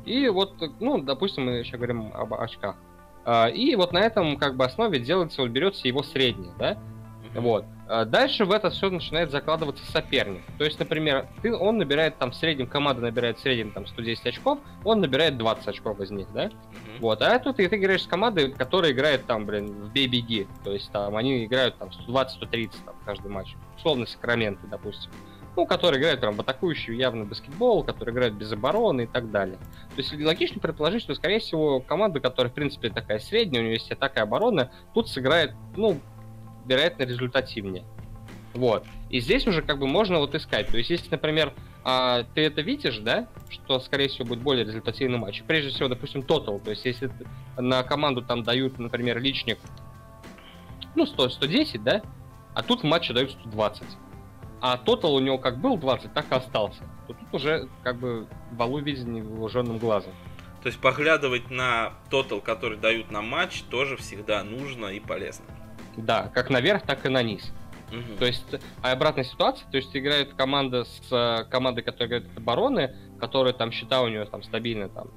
И вот, ну, допустим, мы еще говорим об очках. А, и вот на этом как бы основе делается, вот берется его среднее, да? Mm-hmm. Вот. А дальше в это все начинает закладываться соперник. То есть, например, ты, он набирает там в среднем, команда набирает в среднем там 110 очков, он набирает 20 очков из них, да? Mm-hmm. Вот. А тут ты, ты играешь с командой, которая играет там, блин, в бей-беги. То есть там они играют там 120-130 там, каждый матч. Условно Сакраменты, допустим ну, который играет прям в атакующий явно баскетбол, который играет без обороны и так далее. То есть логично предположить, что, скорее всего, команда, которая, в принципе, такая средняя, у нее есть атака и оборона, тут сыграет, ну, вероятно, результативнее. Вот. И здесь уже как бы можно вот искать. То есть, если, например, а, ты это видишь, да, что, скорее всего, будет более результативный матч. Прежде всего, допустим, тотал. То есть, если на команду там дают, например, личник, ну, 100, 110, да, а тут в матче дают 120 а тотал у него как был 20, так и остался, то тут уже как бы валу виден невооруженным глазом. То есть поглядывать на тотал, который дают на матч, тоже всегда нужно и полезно. Да, как наверх, так и на низ. Угу. То есть, а обратная ситуация, то есть играет команда с э, командой, которая играет от обороны, которая там счета у нее там стабильно там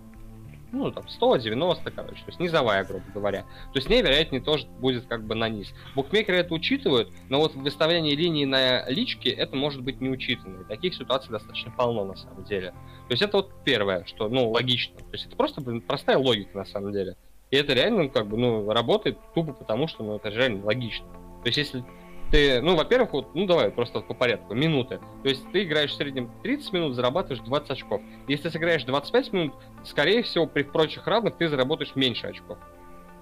ну, там, 100, 90, короче, то есть низовая, грубо говоря. То есть, не, вероятнее, тоже будет как бы на низ. Букмекеры это учитывают, но вот выставление линии на личке это может быть не учитано. И таких ситуаций достаточно полно, на самом деле. То есть, это вот первое, что, ну, логично. То есть, это просто блин, простая логика, на самом деле. И это реально, ну, как бы, ну, работает тупо потому, что, ну, это реально логично. То есть, если Ты, ну, во-первых, вот, ну, давай просто по порядку, минуты. То есть ты играешь в среднем 30 минут, зарабатываешь 20 очков. Если ты сыграешь 25 минут, скорее всего, при прочих равных ты заработаешь меньше очков.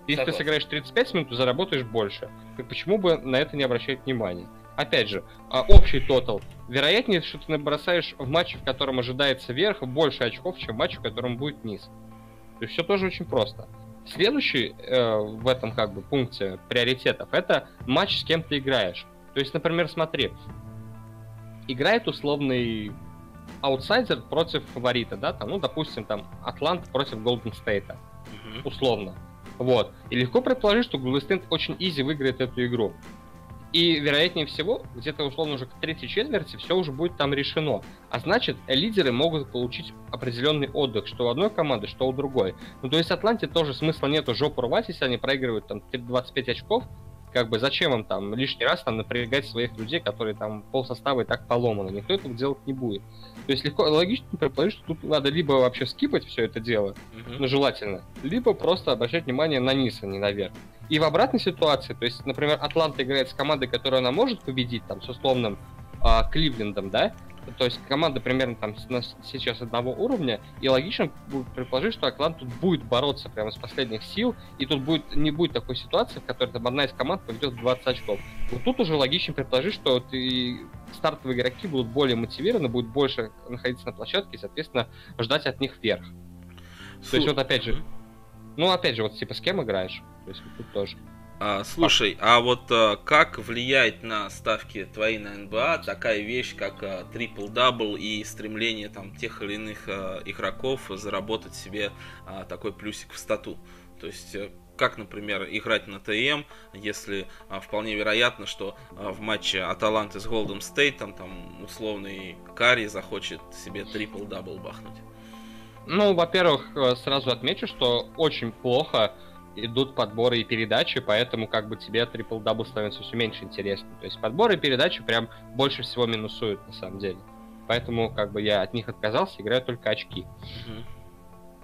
Если Согласен. ты сыграешь 35 минут, то заработаешь больше. И почему бы на это не обращать внимания? Опять же, а, общий тотал. Вероятнее, что ты набросаешь в матче, в котором ожидается верх, больше очков, чем в матче, в котором будет низ. То есть все тоже очень просто. Следующий э, в этом как бы пункте приоритетов это матч, с кем ты играешь. То есть, например, смотри, играет условный аутсайдер против фаворита, да, там, ну, допустим, там, Атланта против Голден Стейта, условно. Вот. И легко предположить, что Golden State очень easy выиграет эту игру. И, вероятнее всего, где-то условно уже к третьей четверти все уже будет там решено. А значит, лидеры могут получить определенный отдых, что у одной команды, что у другой. Ну, то есть Атланте тоже смысла нету жопу рвать, если они проигрывают там 25 очков, как бы зачем им там лишний раз там напрягать своих людей, которые там пол состава и так поломаны. Никто этого делать не будет. То есть легко, логично предположить, что тут надо либо вообще скипать все это дело, uh-huh. ну желательно, либо просто обращать внимание на низ, а не наверх. И в обратной ситуации, то есть, например, Атланта играет с командой, которую она может победить, там, с условным а, Кливлендом, да, то есть команда примерно там сейчас одного уровня, и логично будет предположить, что Атлант тут будет бороться прямо с последних сил, и тут будет, не будет такой ситуации, в которой там одна из команд поведет 20 очков. Вот тут уже логично предположить, что ты, стартовые игроки будут более мотивированы, будут больше находиться на площадке, и, соответственно, ждать от них верх. Фу. То есть вот опять же, ну опять же, вот типа с кем играешь? То есть вот тут тоже. А, слушай, а вот а, как влияет на ставки твои на НБА такая вещь, как трипл-дабл и стремление там тех или иных а, игроков заработать себе а, такой плюсик в стату? То есть э, как, например, играть на ТМ, если а, вполне вероятно, что а, в матче Атланты с Голден Стейтом там условный Карри захочет себе трипл-дабл бахнуть? Ну, во-первых, э, сразу отмечу, что очень плохо идут подборы и передачи, поэтому как бы тебе трипл дабл становится все меньше интересно. То есть подборы и передачи прям больше всего минусуют на самом деле. Поэтому как бы я от них отказался, играю только очки. Uh-huh.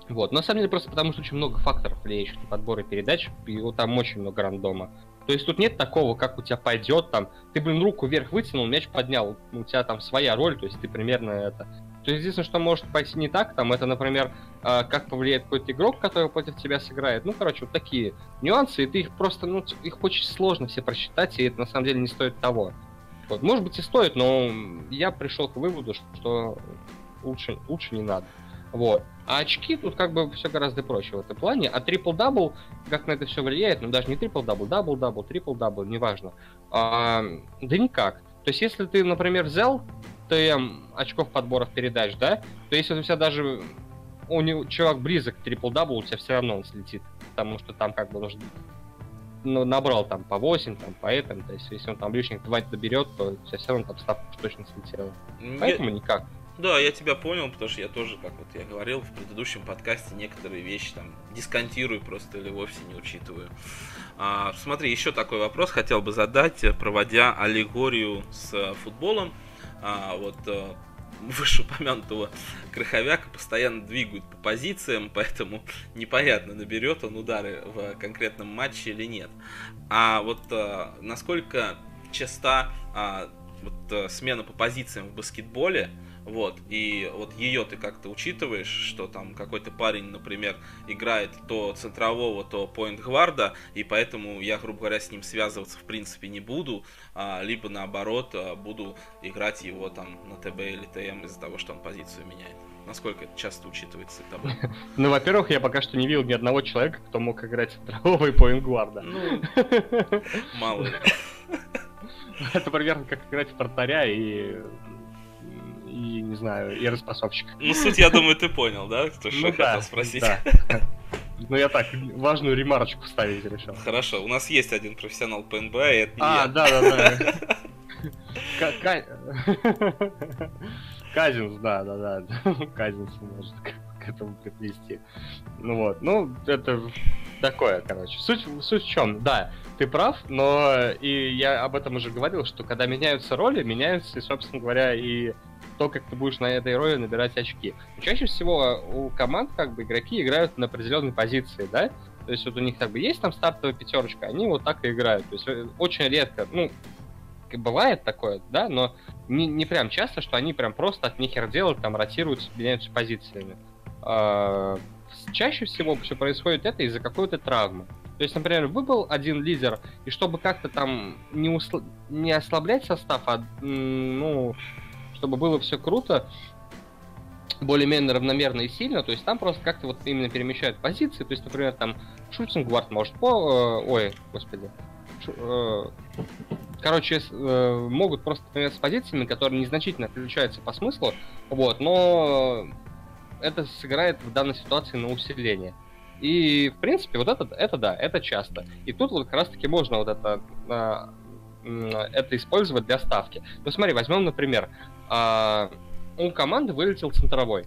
Вот. Но на самом деле просто потому, что очень много факторов влияющих на подборы передач, и вот там очень много рандома. То есть тут нет такого, как у тебя пойдет там, ты, блин, руку вверх вытянул, мяч поднял, у тебя там своя роль, то есть ты примерно это то есть единственное, что может пойти не так, там, это, например, э, как повлияет какой-то игрок, который против тебя сыграет. Ну, короче, вот такие нюансы, и ты их просто, ну, их очень сложно все просчитать, и это на самом деле не стоит того. Вот, может быть и стоит, но я пришел к выводу, что лучше, лучше не надо. Вот. А очки тут как бы все гораздо проще в этом плане. А трипл-дабл, как на это все влияет, ну даже не трипл-дабл, дабл-дабл, трипл-дабл, неважно. А, да никак. То есть если ты, например, взял ТМ очков подборов передач, да, то если у тебя даже у него чувак близок к трипл-дабл, у тебя все равно он слетит, потому что там как бы нужно ну, набрал там по 8, там по этому, то есть если он там лишних 2 доберет, то у тебя все равно там ставка точно слетела. Поэтому я... никак. Да, я тебя понял, потому что я тоже, как вот я говорил в предыдущем подкасте, некоторые вещи там дисконтирую просто или вовсе не учитываю. А, смотри, еще такой вопрос хотел бы задать, проводя аллегорию с футболом а, вот а, вышеупомянутого Краховяка постоянно двигают по позициям, поэтому непонятно, наберет он удары в конкретном матче или нет. А вот а, насколько часто а, вот, а, смена по позициям в баскетболе, вот, и вот ее ты как-то учитываешь, что там какой-то парень, например, играет то центрового, то поинт-гварда, и поэтому я, грубо говоря, с ним связываться в принципе не буду, а, либо наоборот а, буду играть его там на ТБ или ТМ из-за того, что он позицию меняет. Насколько это часто учитывается тобой? Ну, во-первых, я пока что не видел ни одного человека, кто мог играть центрового и поинт-гварда. Ну, мало ли. Это примерно как играть в вратаря и и, не знаю, и распасовщик. Ну, суть, я думаю, ты понял, да? Что, ну, что да, хотел спросить. Да. Ну, я так, важную ремарочку ставить решил. Хорошо, у нас есть один профессионал по НБА, и это не А, да-да-да. Казинс, да, да, да. Казинс может к этому приплести. Ну вот, ну, это такое, короче. Суть, суть в чем? Да, ты прав, но и я об этом уже говорил, что когда меняются роли, меняются, собственно говоря, и то, как ты будешь на этой роли набирать очки. Но чаще всего у команд как бы игроки играют на определенной позиции, да? То есть вот у них как бы есть там стартовая пятерочка, они вот так и играют. То есть э, очень редко, ну, бывает такое, да, но не, не прям часто, что они прям просто от нихер делают, там ротируются, меняются позициями. А, чаще всего все происходит это из-за какой-то травмы. То есть, например, выбыл один лидер, и чтобы как-то там не, усл... не ослаблять состав, а ну, чтобы было все круто, более-менее равномерно и сильно, то есть там просто как-то вот именно перемещают позиции, то есть, например, там шутинг гвард может по... Э, ой, господи. Шу... Э, короче, э, могут просто, например, с позициями, которые незначительно отличаются по смыслу, вот, но это сыграет в данной ситуации на усиление. И, в принципе, вот это, это да, это часто. И тут вот как раз-таки можно вот это, а, это использовать для ставки. Ну, смотри, возьмем, например, а, у команды вылетел центровой.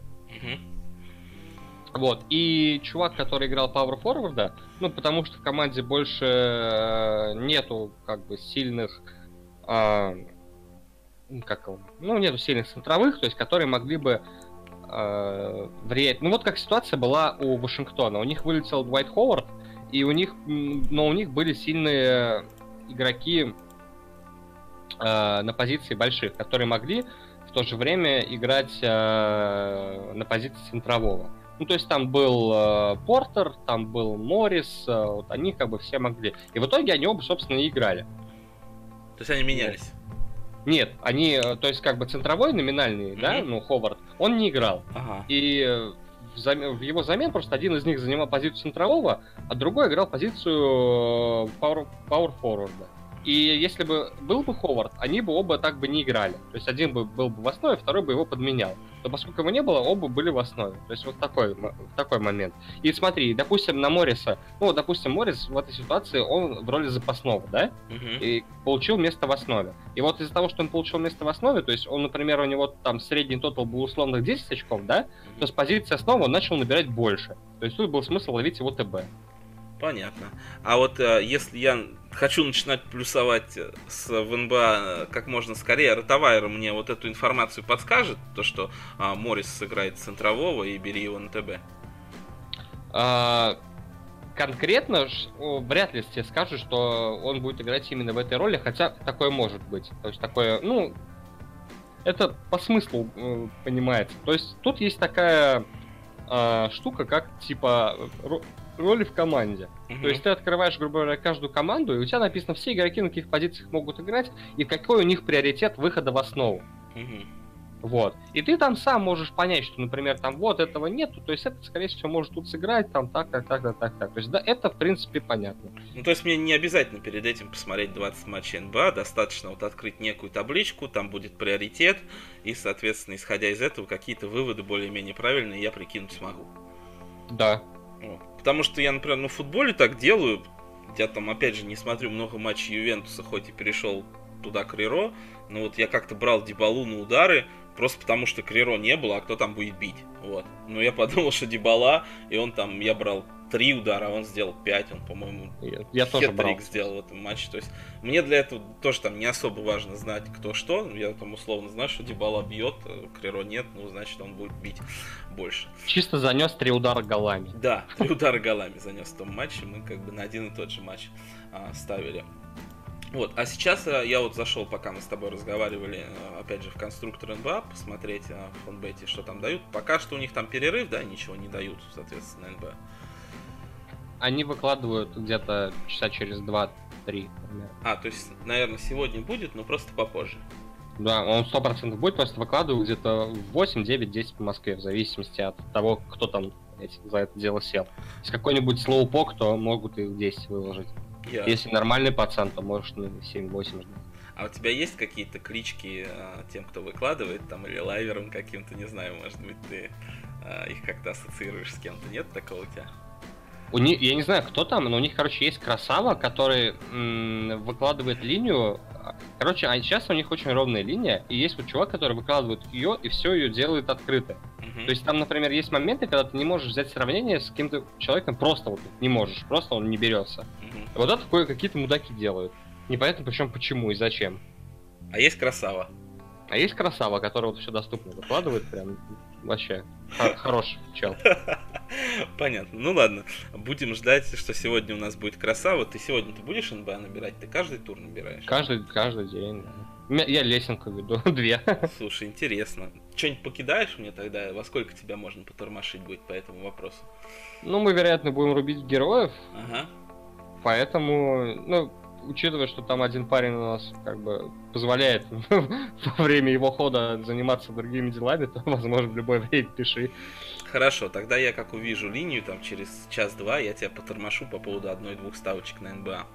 Вот, и чувак, который играл Power Forward, ну, потому что в команде больше э, нету, как бы, сильных, э, как ну, нету сильных центровых, то есть, которые могли бы э, влиять. Ну вот как ситуация была у Вашингтона. У них вылетел Двайт Ховард, и у них, но у них были сильные игроки э, на позиции больших, которые могли то же время играть э, на позиции центрового. Ну, то есть там был э, Портер, там был Моррис, э, вот они как бы все могли. И в итоге они оба, собственно, и играли. То есть они менялись? Нет, они, э, то есть как бы центровой номинальный, mm-hmm. да, ну, Ховард, он не играл. Ага. И э, в, зам... в его замен просто один из них занимал позицию центрового, а другой играл позицию э, power forward. И если бы был бы Ховард, они бы оба так бы не играли. То есть один бы был бы в основе, второй бы его подменял. Но поскольку его не было, оба были в основе. То есть вот такой, такой момент. И смотри, допустим, на Морриса, ну, допустим, Моррис в этой ситуации, он в роли запасного, да? Uh-huh. И получил место в основе. И вот из-за того, что он получил место в основе, то есть он, например, у него там средний тотал был условных 10 очков, да? Uh-huh. То с позиции основы он начал набирать больше. То есть тут был смысл ловить его ТБ. Понятно. А вот э, если я хочу начинать плюсовать с в НБА э, как можно скорее, Ротовайер мне вот эту информацию подскажет, то что а, Моррис сыграет центрового и бери его на ТБ. А, конкретно вряд ли тебе скажут, что он будет играть именно в этой роли, хотя такое может быть. То есть такое, ну, это по смыслу э, понимается. То есть тут есть такая э, штука, как типа роли в команде. Uh-huh. То есть ты открываешь, грубо говоря, каждую команду, и у тебя написано все игроки на каких позициях могут играть, и какой у них приоритет выхода в основу. Uh-huh. Вот. И ты там сам можешь понять, что, например, там вот этого нету, то есть это, скорее всего, может тут сыграть, там так, так, так, так, так, так. То есть, да, это, в принципе, понятно. Ну, то есть мне не обязательно перед этим посмотреть 20 матчей НБА, достаточно вот открыть некую табличку, там будет приоритет, и, соответственно, исходя из этого, какие-то выводы более-менее правильные я прикинуть смогу. Да, Потому что я, например, на футболе так делаю. Я там, опять же, не смотрю много матчей Ювентуса, хоть и перешел туда Криро. Но вот я как-то брал Дебалу на удары, просто потому что Криро не было, а кто там будет бить. Вот. Но я подумал, что Дебала, и он там, я брал три удара, а он сделал пять, он, по-моему, я, я тоже брал. сделал в этом матче. То есть мне для этого тоже там не особо важно знать, кто что. Я там условно знаю, что Дебала бьет, э, Криро нет, ну, значит, он будет бить больше. Чисто занес три удара голами. Да, три удара голами занес в том матче. Мы как бы на один и тот же матч а, ставили. Вот, а сейчас а, я вот зашел, пока мы с тобой разговаривали, а, опять же, в конструктор НБА, посмотреть а, в фонбете, что там дают. Пока что у них там перерыв, да, ничего не дают, соответственно, НБА они выкладывают где-то часа через 2-3, например. А, то есть, наверное, сегодня будет, но просто попозже. Да, он сто процентов будет, просто выкладывают где-то в 8, 9, 10 по Москве, в зависимости от того, кто там за это дело сел. Если какой-нибудь слоупок, то могут и в 10 выложить. Yeah. Если нормальный пацан, то можешь на 7-8 ждать. А у тебя есть какие-то клички а, тем, кто выкладывает, там, или лайвером каким-то, не знаю, может быть, ты а, их как-то ассоциируешь с кем-то? Нет такого у тебя? У них, я не знаю, кто там, но у них, короче, есть красава, который м- выкладывает линию. Короче, а сейчас у них очень ровная линия, и есть вот чувак, который выкладывает ее, и все ее делает открыто. Uh-huh. То есть там, например, есть моменты, когда ты не можешь взять сравнение с каким-то человеком, просто вот не можешь, просто он не берется. Вот это такое какие-то мудаки делают. Непонятно причем почему и зачем. А есть красава. А есть красава, которая вот все доступно выкладывает, прям вообще хороший чел. Понятно. Ну ладно, будем ждать, что сегодня у нас будет красава. Ты сегодня ты будешь НБА набирать? Ты каждый тур набираешь? Каждый, каждый день, да. Я лесенку веду, две. Слушай, интересно. Что-нибудь покидаешь мне тогда? Во сколько тебя можно потормошить будет по этому вопросу? Ну, мы, вероятно, будем рубить героев. Ага. Поэтому, ну, учитывая, что там один парень у нас как бы позволяет во время его хода заниматься другими делами, то, возможно, в любое время пиши. Хорошо, тогда я как увижу линию, там через час-два я тебя потормошу по поводу одной-двух ставочек на НБА.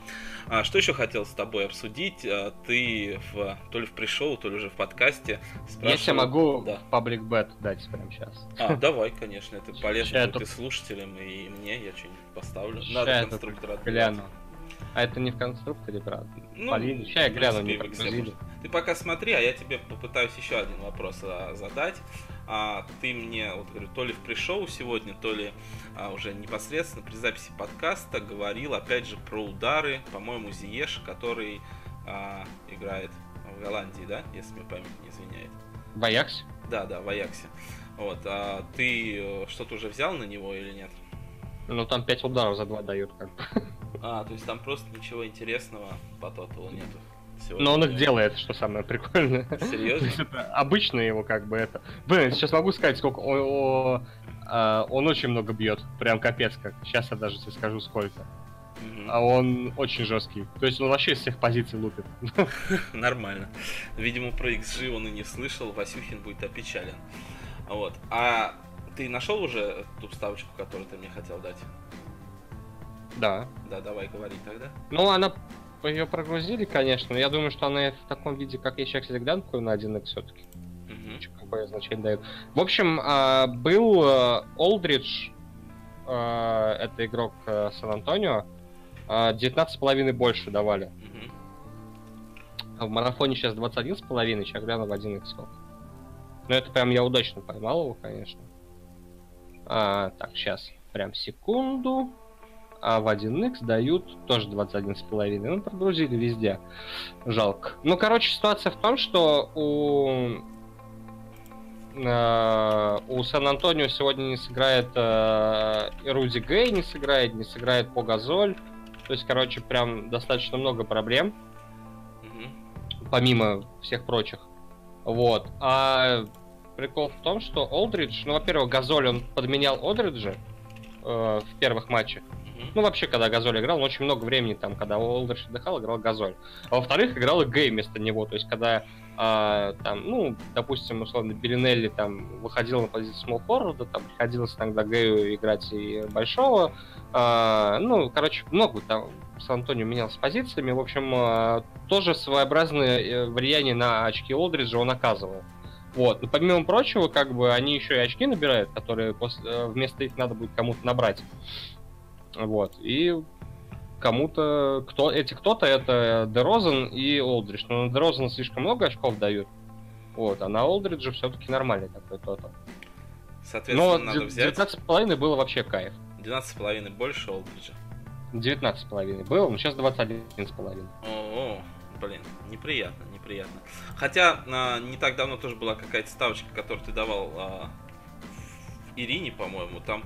А, что еще хотел с тобой обсудить? А, ты в, то ли в пришел, то ли уже в подкасте спрашивал... Я тебе могу да. паблик бет дать прямо сейчас. А, давай, конечно, это полезно будет и слушателям, и мне, я что-нибудь поставлю. Надо конструктора гляну. А это не в конструкторе, правда? Ну, Полин, сейчас я гляну, не. Ты пока смотри, а я тебе попытаюсь еще один вопрос а, задать. А, ты мне, вот говорю, то ли в пришоу сегодня, то ли а, уже непосредственно при записи подкаста говорил, опять же, про удары, по-моему, Зиеш, который а, играет в Голландии, да, если мне память не изменяет. В Аяксе? Да, да, в Аяксе. Вот, а ты э, что-то уже взял на него или нет? Ну, там 5 ударов за 2 дают, как бы. А, то есть там просто ничего интересного по тоталу нету. Сегодня. Но он их делает, что самое прикольное. Серьезно? это обычно его как бы это. Блин, сейчас могу сказать, сколько о, о, а, он очень много бьет. Прям капец как. Сейчас я даже тебе скажу сколько. А он очень жесткий. То есть он вообще из всех позиций лупит. Нормально. Видимо, про XG он и не слышал. Васюхин будет опечален. Вот. А ты нашел уже ту ставочку, которую ты мне хотел дать? Да. Да, давай говори тогда. Ну, она ее прогрузили, конечно. Я думаю, что она в таком виде, как я сейчас глянул, на 1x все-таки. Угу. Какое значение дает. В общем, а, был Олдридж, а, это игрок э, Сан-Антонио, 19,5 больше давали. Угу. А в марафоне сейчас 21,5, сейчас гляну в 1x сколько. Ну, это прям я удачно поймал его, конечно. А, так, сейчас, прям секунду а в 1x дают тоже 21,5. Ну, прогрузили везде. Жалко. Ну, короче, ситуация в том, что у э, у Сан-Антонио сегодня не сыграет э, Руди Гей, не сыграет, не сыграет Погазоль. То есть, короче, прям достаточно много проблем. Mm-hmm. Помимо всех прочих. Вот. А прикол в том, что Олдридж, ну, во-первых, Газоль, он подменял Олдриджа э, в первых матчах. Ну, вообще, когда Газоль играл, он очень много времени там, когда Олдерш отдыхал, играл Газоль. А во-вторых, играл и Гей вместо него. То есть, когда а, там, ну, допустим, условно, Белинелли там выходил на позицию small forward, там приходилось иногда Гею играть и большого. А, ну, короче, много там с Антонио менялся позициями. В общем, а, тоже своеобразное э, влияние на очки Олдриджа он оказывал. Вот. Но помимо прочего, как бы они еще и очки набирают, которые после, э, вместо их надо будет кому-то набрать. Вот. И кому-то, кто, эти кто-то это Дерозен и Олдридж. Но на Дерозен слишком много очков дают. Вот, а на Олдриджа все-таки нормальный такой то-то. Соответственно, Но надо взять... 19,5 было вообще кайф. 12,5 больше Олдриджа. 19,5 было, но сейчас 21,5. О, блин, неприятно, неприятно. Хотя а, не так давно тоже была какая-то ставочка, которую ты давал а, Ирине, по-моему. Там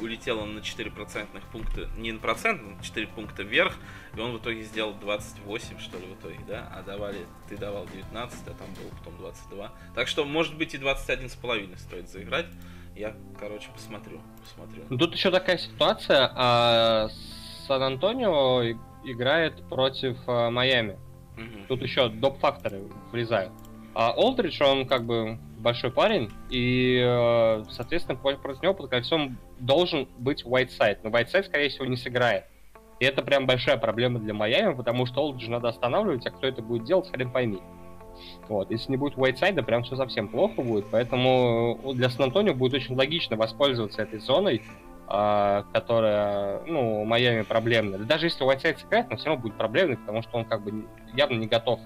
улетел он на 4 процентных пункта, не на процент, на 4 пункта вверх, и он в итоге сделал 28, что ли, в итоге, да? А давали, ты давал 19, а там был потом 22. Так что, может быть, и 21,5 стоит заиграть. Я, короче, посмотрю, посмотрю. Ну, тут еще такая ситуация, а Сан-Антонио играет против а, Майами. Угу. Тут еще доп-факторы влезают. А Олдридж, он как бы большой парень, и, э, соответственно, против него под кольцом должен быть Whiteside. Но Whiteside, скорее всего, не сыграет. И это прям большая проблема для Майами, потому что Олдридж надо останавливать, а кто это будет делать, хрен пойми. Вот. Если не будет Whiteside, прям все совсем плохо будет. Поэтому э, для Сан-Антонио будет очень логично воспользоваться этой зоной, а, которая, ну, Майами проблемная. Даже если Whiteside сыграет, он все равно будет проблемный, потому что он как бы явно не готов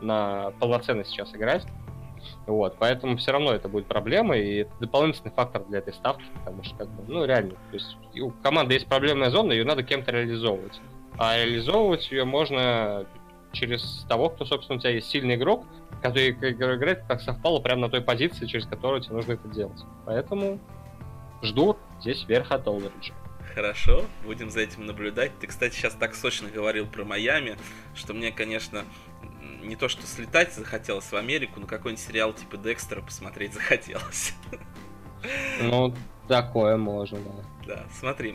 на полноценно сейчас играть. Вот, поэтому все равно это будет проблема, и это дополнительный фактор для этой ставки, потому что, как бы, ну, реально, то есть у команды есть проблемная зона, ее надо кем-то реализовывать. А реализовывать ее можно через того, кто, собственно, у тебя есть сильный игрок, который играет как совпало прямо на той позиции, через которую тебе нужно это делать. Поэтому жду здесь верх от Олдриджа. Хорошо, будем за этим наблюдать. Ты, кстати, сейчас так сочно говорил про Майами, что мне, конечно, не то что слетать захотелось в Америку, но какой-нибудь сериал типа Декстера посмотреть захотелось. Ну, такое можно, да. Да, смотри,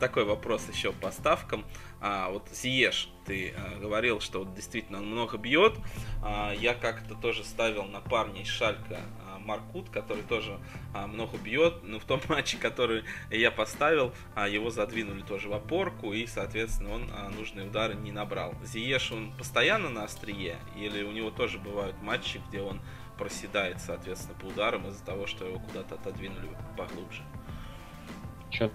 такой вопрос еще по ставкам. А, вот Зиеш, ты а, говорил, что вот действительно он много бьет. А, я как-то тоже ставил на парня из Шалька Маркут, который тоже а, много бьет. Но в том матче, который я поставил, а, его задвинули тоже в опорку, и, соответственно, он а, нужные удары не набрал. Зиеш, он постоянно на острие, или у него тоже бывают матчи, где он проседает, соответственно, по ударам из-за того, что его куда-то отодвинули поглубже? Что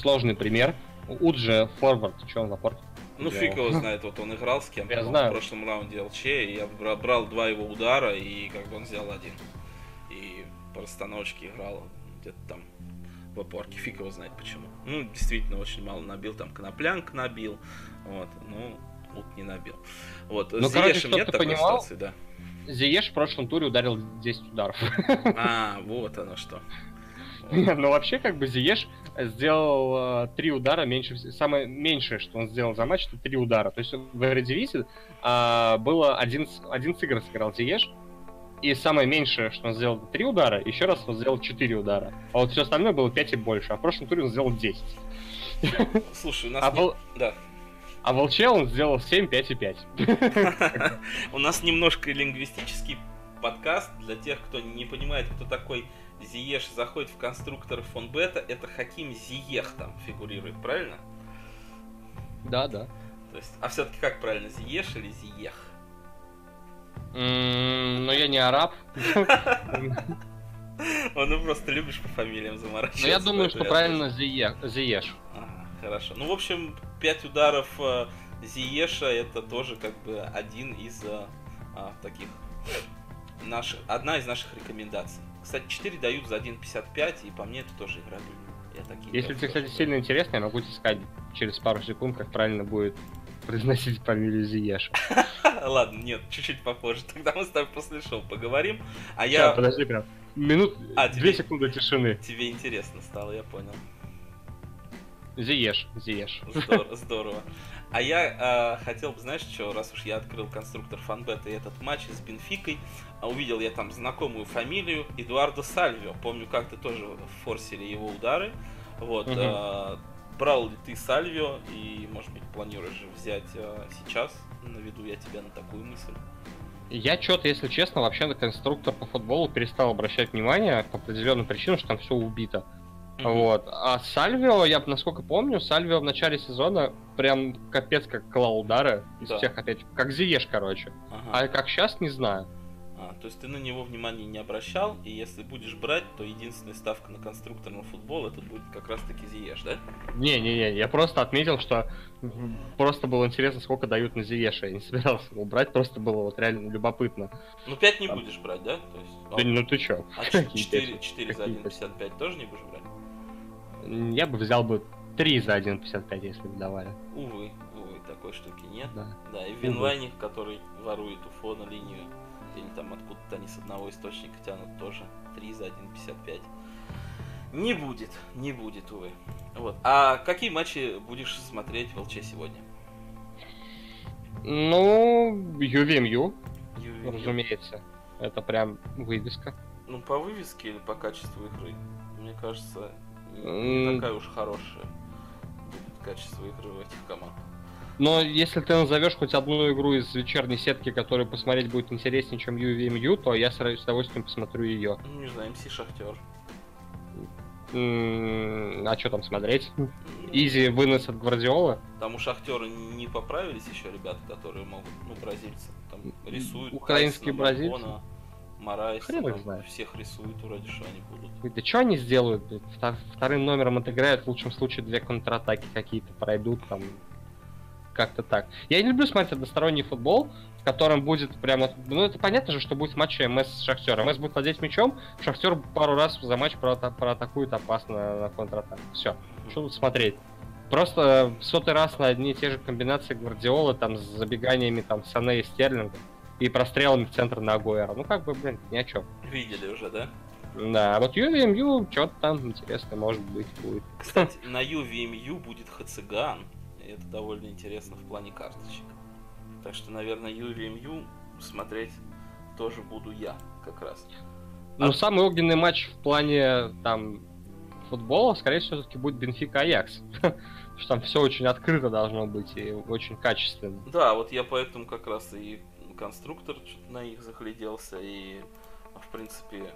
сложный пример. Уджи форвард, что он в апорт? Ну, фиг его знает, вот он играл с кем-то в прошлом раунде ЛЧ, и я брал два его удара, и как бы он взял один. И по расстановочке играл где-то там в опорке, фиг его знает почему. Ну, действительно, очень мало набил, там Коноплянк набил, вот, ну, Ут не набил. Вот, ну, с Зиешем нет такой понимал, ситуации, да. Зиеш в прошлом туре ударил 10 ударов. А, вот оно что. Нет, ну вообще как бы Зиеш сделал э, три удара меньше, самое меньшее, что он сделал за матч, это три удара. То есть в Эредивисе э, было 11, 11 игр сыграл Зиеш, и самое меньшее, что он сделал, три удара, еще раз он сделал 4 удара. А вот все остальное было 5 и больше, а в прошлом туре он сделал 10. Слушай, у нас... А, не... был... да. а Волче он сделал 7, 5 и 5. У нас немножко лингвистический подкаст для тех, кто не понимает, кто такой Зиеш заходит в конструктор фон Бета, это Хаким Зиех там фигурирует, правильно? Да, да. То есть, а все-таки как правильно, Зиеш или Зиех? Но я не араб. Ну просто любишь по фамилиям заморачиваться. Но я думаю, что правильно Зиеш. Ага, хорошо. Ну, в общем, 5 ударов э, Зиеша это тоже как бы один из э, а, таких наших, одна из наших рекомендаций. Кстати, 4 дают за 1.55, и по мне это тоже играбельно. Я такие Если тебе, кстати, сильно интересно, я могу тебе сказать через пару секунд, как правильно будет произносить фамилию Зиеша. Ладно, нет, чуть-чуть попозже. Тогда мы с тобой после шоу поговорим. А я... Подожди, прям. Минут... А, Две секунды тишины. Тебе интересно стало, я понял. Зиеш, Зиеш. Здор- Здорово. А я э, хотел бы, знаешь, что, раз уж я открыл конструктор фанбета и этот матч с Бенфикой, а увидел я там знакомую фамилию Эдуардо Сальвио. Помню, как ты тоже форсили его удары. Вот. Мгм. э, брал ли ты Сальвио и, может быть, планируешь взять э, сейчас? Наведу я тебя на такую мысль. Я что-то, если честно, вообще на конструктор по футболу перестал обращать внимание по определенным причинам, что там все убито. Мгм. Вот. А Сальвио, я насколько помню, Сальвио в начале сезона прям капец как клал удары из Да. всех опять. Как Зиеш, короче. Ага. А как сейчас, не знаю. А, то есть ты на него внимания не обращал, и если будешь брать, то единственная ставка на конструкторный футбол это будет как раз таки Зиеш, да? Не-не-не, я просто отметил, что просто было интересно, сколько дают на Зиеша. Я не собирался его брать, просто было вот реально любопытно. Ну 5 не Там. будешь брать, да? То есть, Да ну ты чё? а Какие 4, пять? 4 за Какие пять? 1.55 тоже не будешь брать? Я бы взял бы 3 за 1.55, если бы давали. Увы, увы, такой штуки нет. Да. Да, и Винлайник, который ворует уфо на линию, или там откуда-то они с одного источника тянут тоже 3 за 1.55. Не будет, не будет, увы. Вот. А какие матчи будешь смотреть в ЛЧ сегодня? Ну, UVMU, Юве- разумеется. Это прям вывеска. Ну, по вывеске или по качеству игры? Мне кажется, не такая уж хорошая будет качество игры у этих команд. Но если ты назовешь хоть одну игру из вечерней сетки, которую посмотреть будет интереснее, чем UVMU, то я с с удовольствием посмотрю ее. Ну, не знаю, МС Шахтер. А что там смотреть? Изи вынос от Гвардиола? Там у Шахтера не поправились еще ребята, которые могут, ну, бразильцы, там рисуют. Украинские Тайсона, бразильцы? Маркона, Морайса, Хрен их знает. всех рисуют, вроде что они будут. Да что они сделают? Вторым номером отыграют, в лучшем случае две контратаки какие-то пройдут там. Как-то так. Я не люблю смотреть односторонний футбол, в котором будет прямо... Ну, это понятно же, что будет в матче МС с Шахтером. МС будет владеть мячом, Шахтер пару раз за матч проата- проатакует опасно на контратаку. Все. Что тут смотреть? Просто в сотый раз на одни и те же комбинации Гвардиолы, там, с забеганиями там Сане и Стерлинга, и прострелами в центр на Агуэра. Ну, как бы, блин, ни о чем. Видели уже, да? Да, а вот Юви МЮ что-то там интересное может быть будет. Кстати, на Юви МЮ будет Хациган. И это довольно интересно в плане карточек. Так что, наверное, Юви МЮ смотреть тоже буду я как раз. Ну, а... самый огненный матч в плане там футбола, скорее всего, все-таки будет Бенфика Аякс. что там все очень открыто должно быть и очень качественно. Да, вот я поэтому как раз и конструктор на них загляделся, и, в принципе,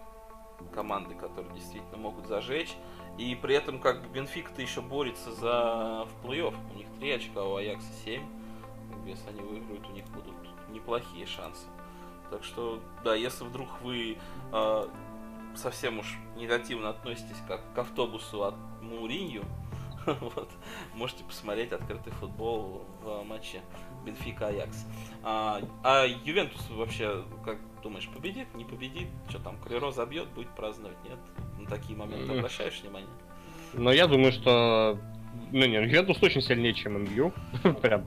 команды, которые действительно могут зажечь. И при этом, как бы, Бенфик-то еще борется за в плей-офф. У них 3 очка, у Аякса 7. Если они выиграют, у них будут неплохие шансы. Так что, да, если вдруг вы э, совсем уж негативно относитесь как к автобусу от Мауринью, вот, можете посмотреть открытый футбол в матче Бенфика Аякс. А, а Ювентус вообще, как думаешь, победит, не победит? Что там, Криро забьет, будет праздновать? Нет? На такие моменты обращаешь внимание? Ну, я думаю, что... Ну, не, Ювентус очень сильнее, чем МЮ. Прям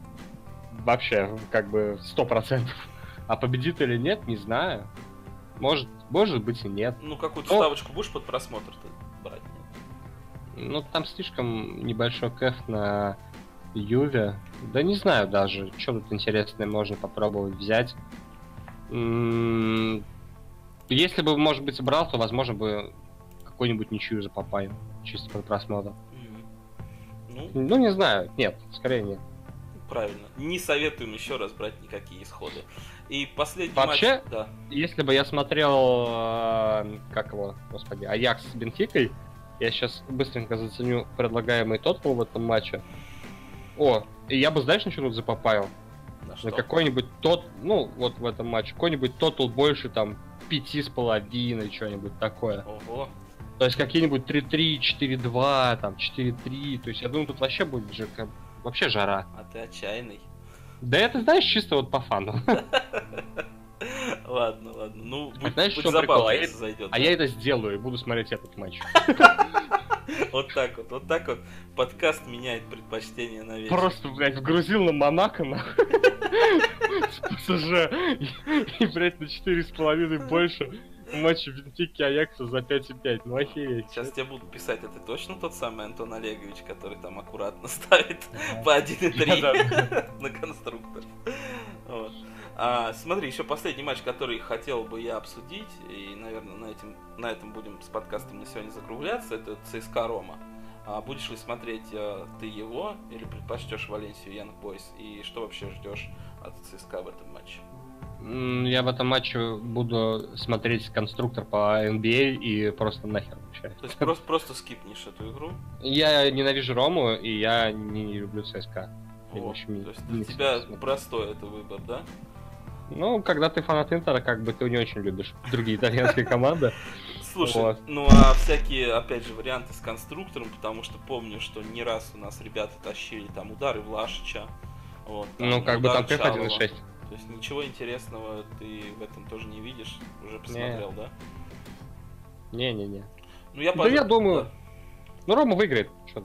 вообще, как бы, сто процентов. А победит или нет, не знаю. Может, может быть и нет. Ну, какую-то ставочку будешь под просмотр-то брать? Нет? Ну, там слишком небольшой кэф на Юве. Да не знаю даже, что тут интересное можно попробовать взять. М-м- если бы, может быть, брал, то, возможно, бы какой-нибудь ничью за Папаю. Чисто под просмотр. Ну, ну, не знаю. Нет, скорее нет. Правильно. Не советуем еще раз брать никакие исходы. И последний Вообще, матч... Да. если бы я смотрел, э, как его, господи, Аякс с Бенфикой, я сейчас быстренько заценю предлагаемый тотал в этом матче. О, и я бы, знаешь, начал запопаил? На, на какой-нибудь тот, ну, вот в этом матче, какой-нибудь тотал больше там пяти с половиной, что-нибудь такое. Ого. То есть какие-нибудь 3-3, 4-2, там, 4-3. То есть я думаю, тут вообще будет же как, вообще жара. А ты отчаянный. Да это, знаешь, чисто вот по фану. Ладно, ладно. Ну, а будь, знаешь, будь что прикол? А, я, зайдет, а я это сделаю и буду смотреть этот матч. Вот так вот, вот так вот подкаст меняет предпочтение на вечер. Просто, блядь, вгрузил на Монако, на с ПСЖ, и, блядь, на 4,5 больше матче Бенфики Аякса за 5,5. Ну охереть. Сейчас тебе будут писать, это точно тот самый Антон Олегович, который там аккуратно ставит по 1,3 на конструктор. А, смотри, еще последний матч, который хотел бы я обсудить, и, наверное, на, этим, на этом будем с подкастом на сегодня закругляться, это ЦСКА Рома. А будешь ли смотреть а, ты его, или предпочтешь Валенсию Янг Бойс, и что вообще ждешь от ЦСКА в этом матче? Я в этом матче буду смотреть конструктор по NBA и просто нахер вообще. То есть просто, просто скипнешь эту игру? Я ненавижу Рому, и я не люблю ЦСКА. О, то есть для тебя простой это выбор, да? Ну, когда ты фанат Интера, как бы ты не очень любишь другие итальянские команды. Слушай, вот. ну а всякие, опять же, варианты с конструктором, потому что помню, что не раз у нас ребята тащили там удары Влашича. Вот, там, ну, как бы там КФ 1.6. То есть ничего интересного ты в этом тоже не видишь? Уже посмотрел, не. да? Не-не-не. Ну я Да я думаю. Да. Ну, Рома выиграет. Что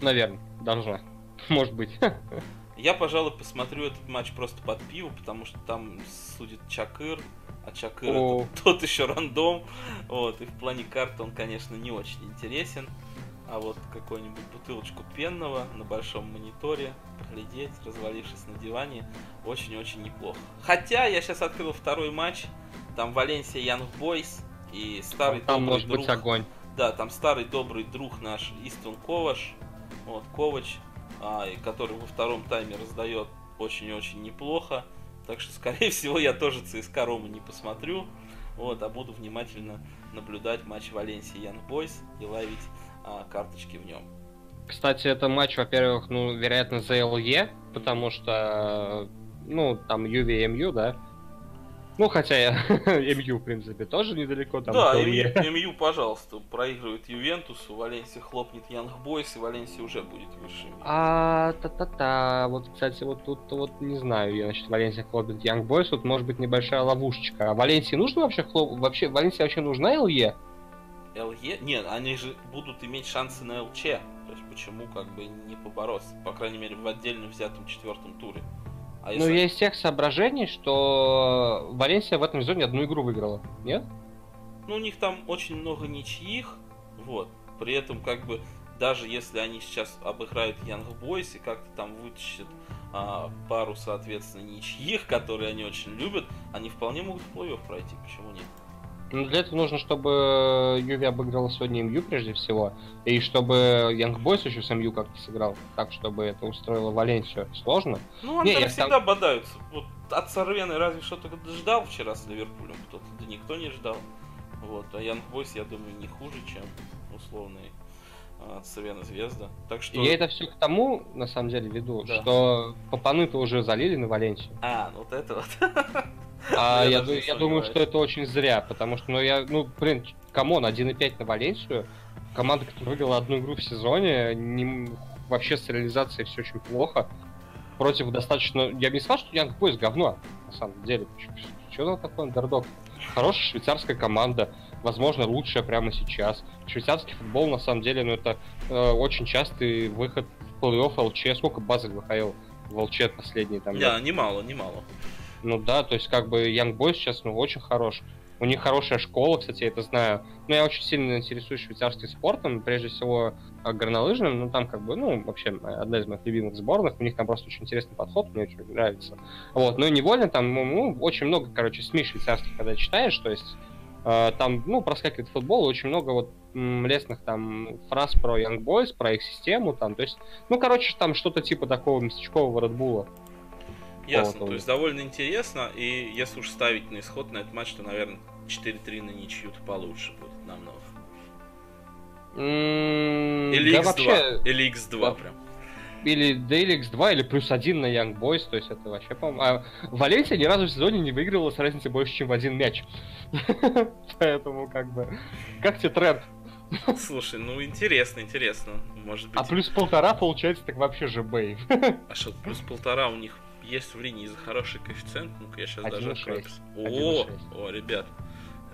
Наверное, должна. Может быть. Я, пожалуй, посмотрю этот матч просто под пиво, потому что там судит Чакыр, а Чакыр О. это тот еще рандом. Вот, и в плане карты он, конечно, не очень интересен. А вот какую-нибудь бутылочку пенного на большом мониторе, поглядеть, развалившись на диване, очень-очень неплохо. Хотя я сейчас открыл второй матч, там Валенсия Янг Бойс и старый там добрый может друг. Быть огонь. Да, там старый добрый друг наш Истван Коваш. Вот, Ковач а, и который во втором тайме раздает очень-очень неплохо. Так что, скорее всего, я тоже ЦСКА Рому не посмотрю. Вот, а буду внимательно наблюдать матч Валенсии Янг Бойс и ловить а, карточки в нем. Кстати, это матч, во-первых, ну, вероятно, за ЛЕ, потому что, ну, там Юви и МЮ, да, ну, хотя я МЮ, в принципе, тоже недалеко. Там да, МЮ, МЮ, пожалуйста, проигрывает Ювентусу, Валенсия хлопнет Янг Бойс, и Валенсия уже будет выше. А, та-та-та, вот, кстати, вот тут вот не знаю, я, значит, Валенсия хлопнет Янг Бойс, тут может быть небольшая ловушечка. А Валенсии нужно вообще хлоп... Вообще, Валенсия вообще нужна ЛЕ? ЛЕ? Нет, они же будут иметь шансы на ЛЧ. То есть почему как бы не побороться? По крайней мере, в отдельно взятом четвертом туре. А. Ну, есть тех соображений, что Валенсия в этом сезоне одну игру выиграла, нет? Ну, у них там очень много ничьих, вот. При этом, как бы, даже если они сейчас обыграют Young Boys и как-то там вытащат а, пару, соответственно, ничьих, которые они очень любят, они вполне могут в плей пройти, почему нет? Ну, для этого нужно, чтобы Юви обыграла сегодня МЮ прежде всего, и чтобы Young Boys еще с МЮ как-то сыграл, так, чтобы это устроило Валенсию. Сложно? Ну, они не, всегда там... бодаются. Вот от Сорвены разве что-то ждал вчера с Ливерпулем кто-то, да никто не ждал. Вот, а Young Boys, я думаю, не хуже, чем условный Црвена Звезда. Так что... Я это все к тому, на самом деле, веду, да. что Папаны-то уже залили на Валенсию. А, ну вот это вот. А я, я, я думаю, что это очень зря, потому что, ну, я, ну, блин, come on, 1,5 на Валенсию, команда, которая выиграла одну игру в сезоне, не, вообще с реализацией все очень плохо. Против достаточно... Я бы не сказал, что Young Boys говно, на самом деле. Что это такое андердог? Хорошая швейцарская команда, возможно, лучшая прямо сейчас. Швейцарский футбол, на самом деле, ну, это э, очень частый выход в плей-офф ЛЧ. Сколько Базель выходил в ЛЧ последний там? Да, немало, немало. Ну да, то есть как бы Young Boys сейчас ну, очень хорош. У них хорошая школа, кстати, я это знаю. Но я очень сильно интересуюсь швейцарским спортом, прежде всего а, горнолыжным. Ну, там как бы, ну, вообще одна из моих любимых сборных. У них там просто очень интересный подход, мне очень нравится. Вот, ну и невольно там, ну, ну очень много, короче, СМИ швейцарских, когда читаешь, то есть э, там, ну, проскакивает футбол, очень много вот лестных там фраз про Young Boys, про их систему, там, то есть, ну, короче, там что-то типа такого местечкового Редбула. Ясно, то есть довольно интересно, и если уж ставить на исход на этот матч, то, наверное, 4-3 на ничью-то получше будет намного. или да X2, вообще... или X2 да. прям. Или, да или X2, или плюс один на Young Boys, то есть это вообще, по-моему... А Валенсия ни разу в сезоне не выигрывала с разницей больше, чем в один мяч. Поэтому, как бы, как тебе тренд? Слушай, ну интересно, интересно. Может быть. А плюс полтора получается так вообще же бейв. А что, плюс полтора у них есть в линии за хороший коэффициент. Ну-ка, я сейчас 1, даже открою. О, о, ребят.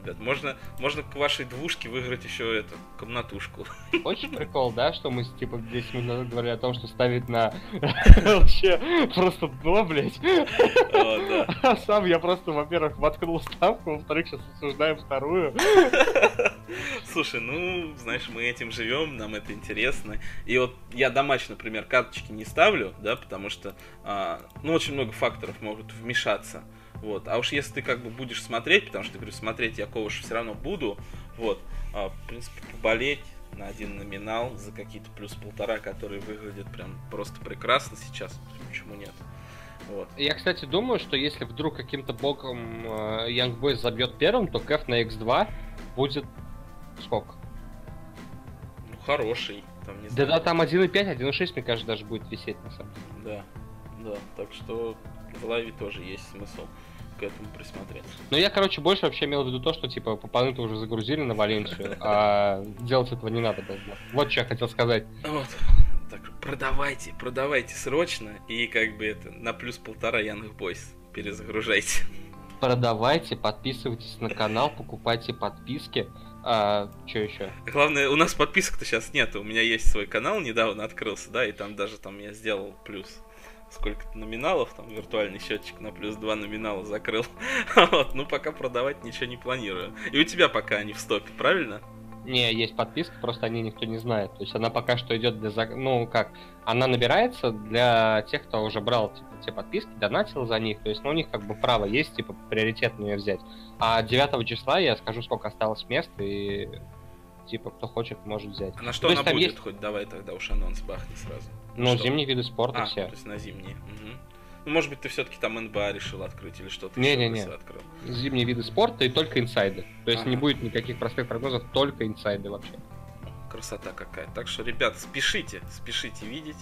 Ребят, можно, можно к вашей двушке выиграть еще эту комнатушку. Очень прикол, да, что мы типа 10 минут назад говорили о том, что ставить на вообще просто дно, блять. А сам я просто, во-первых, воткнул ставку, во-вторых, сейчас обсуждаем вторую. Слушай, ну, знаешь, мы этим живем, нам это интересно. И вот я до матча, например, карточки не ставлю, да, потому что, а, ну, очень много факторов могут вмешаться. Вот. А уж если ты как бы будешь смотреть, потому что, говорю, смотреть я Ковыш все равно буду, вот, а, в принципе, поболеть на один номинал за какие-то плюс полтора, которые выглядят прям просто прекрасно сейчас, почему нет? Вот. Я, кстати, думаю, что если вдруг каким-то боком э, Young Boys забьет первым, то Кэф на X2 будет сколько? Ну, хороший. Там, не да, да, там 1.5, 1.6, мне кажется, даже будет висеть, на самом деле. Да, да, так что в лайве тоже есть смысл к этому присмотреться. Ну, я, короче, больше вообще имел в виду то, что, типа, папаны уже загрузили на Валенсию, а делать этого не надо было. Вот что я хотел сказать. Вот. Так, продавайте, продавайте срочно, и как бы это, на плюс полтора Янг Бойс перезагружайте. Продавайте, подписывайтесь на канал, покупайте подписки. А, что еще? Главное, у нас подписок-то сейчас нет. У меня есть свой канал, недавно открылся, да, и там даже там я сделал плюс сколько-то номиналов, там виртуальный счетчик на плюс 2 номинала закрыл. вот, ну пока продавать ничего не планирую. И у тебя пока они в стопе, правильно? Не, есть подписка, просто они никто не знает. То есть она пока что идет для... Ну, как? Она набирается для тех, кто уже брал типа, те подписки, донатил за них. То есть, ну, у них как бы право есть, типа, приоритет на нее взять. А 9 числа я скажу, сколько осталось мест, и типа, кто хочет, может взять. А на что то она будет? Есть... Хоть давай тогда уж анонс бахни сразу. Ну, что? зимние виды спорта а, все. то есть на зимние. Угу. Ну, может быть, ты все-таки там НБА решил открыть или что-то Не-не-не. открыл. Зимние виды спорта и только инсайды. То есть ага. не будет никаких простых прогнозов, только инсайды вообще. Красота какая. Так что, ребят, спешите, спешите видеть.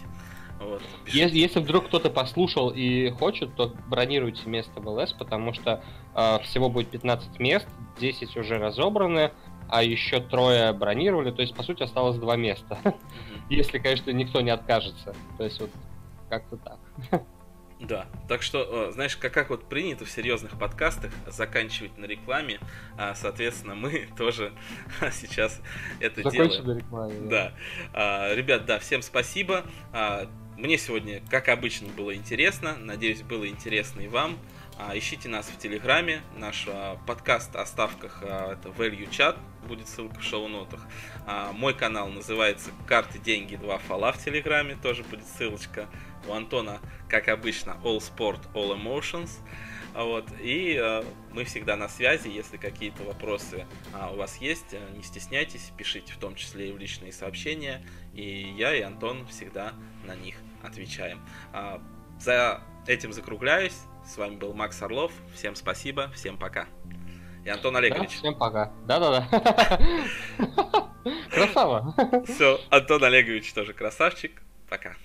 Вот, если, если вдруг кто-то послушал и хочет, то бронируйте место в ЛС, потому что э, всего будет 15 мест, 10 уже разобраны, а еще трое бронировали, то есть, по сути, осталось два места. Если, конечно, никто не откажется. То есть, вот как-то так. Да, так что, э, знаешь, как, как вот принято в серьезных подкастах заканчивать на рекламе, а, соответственно, мы тоже сейчас это Закончим делаем. рекламе. Да. да. А, ребят, да, всем спасибо. А, мне сегодня, как обычно, было интересно. Надеюсь, было интересно и вам. А, ищите нас в Телеграме. Наш а, подкаст о ставках а, это Value Chat. Будет ссылка в шоу-нотах. Мой канал называется Карты, деньги, два фола в Телеграме. Тоже будет ссылочка. У Антона, как обычно, All Sport, All Emotions. Вот. И э, мы всегда на связи. Если какие-то вопросы у вас есть, не стесняйтесь, пишите в том числе и в личные сообщения. И я и Антон всегда на них отвечаем. За этим закругляюсь. С вами был Макс Орлов. Всем спасибо, всем пока. И Антон Олегович. Да, всем пока. Да-да-да. Красава. Все, Антон Олегович тоже красавчик. Пока.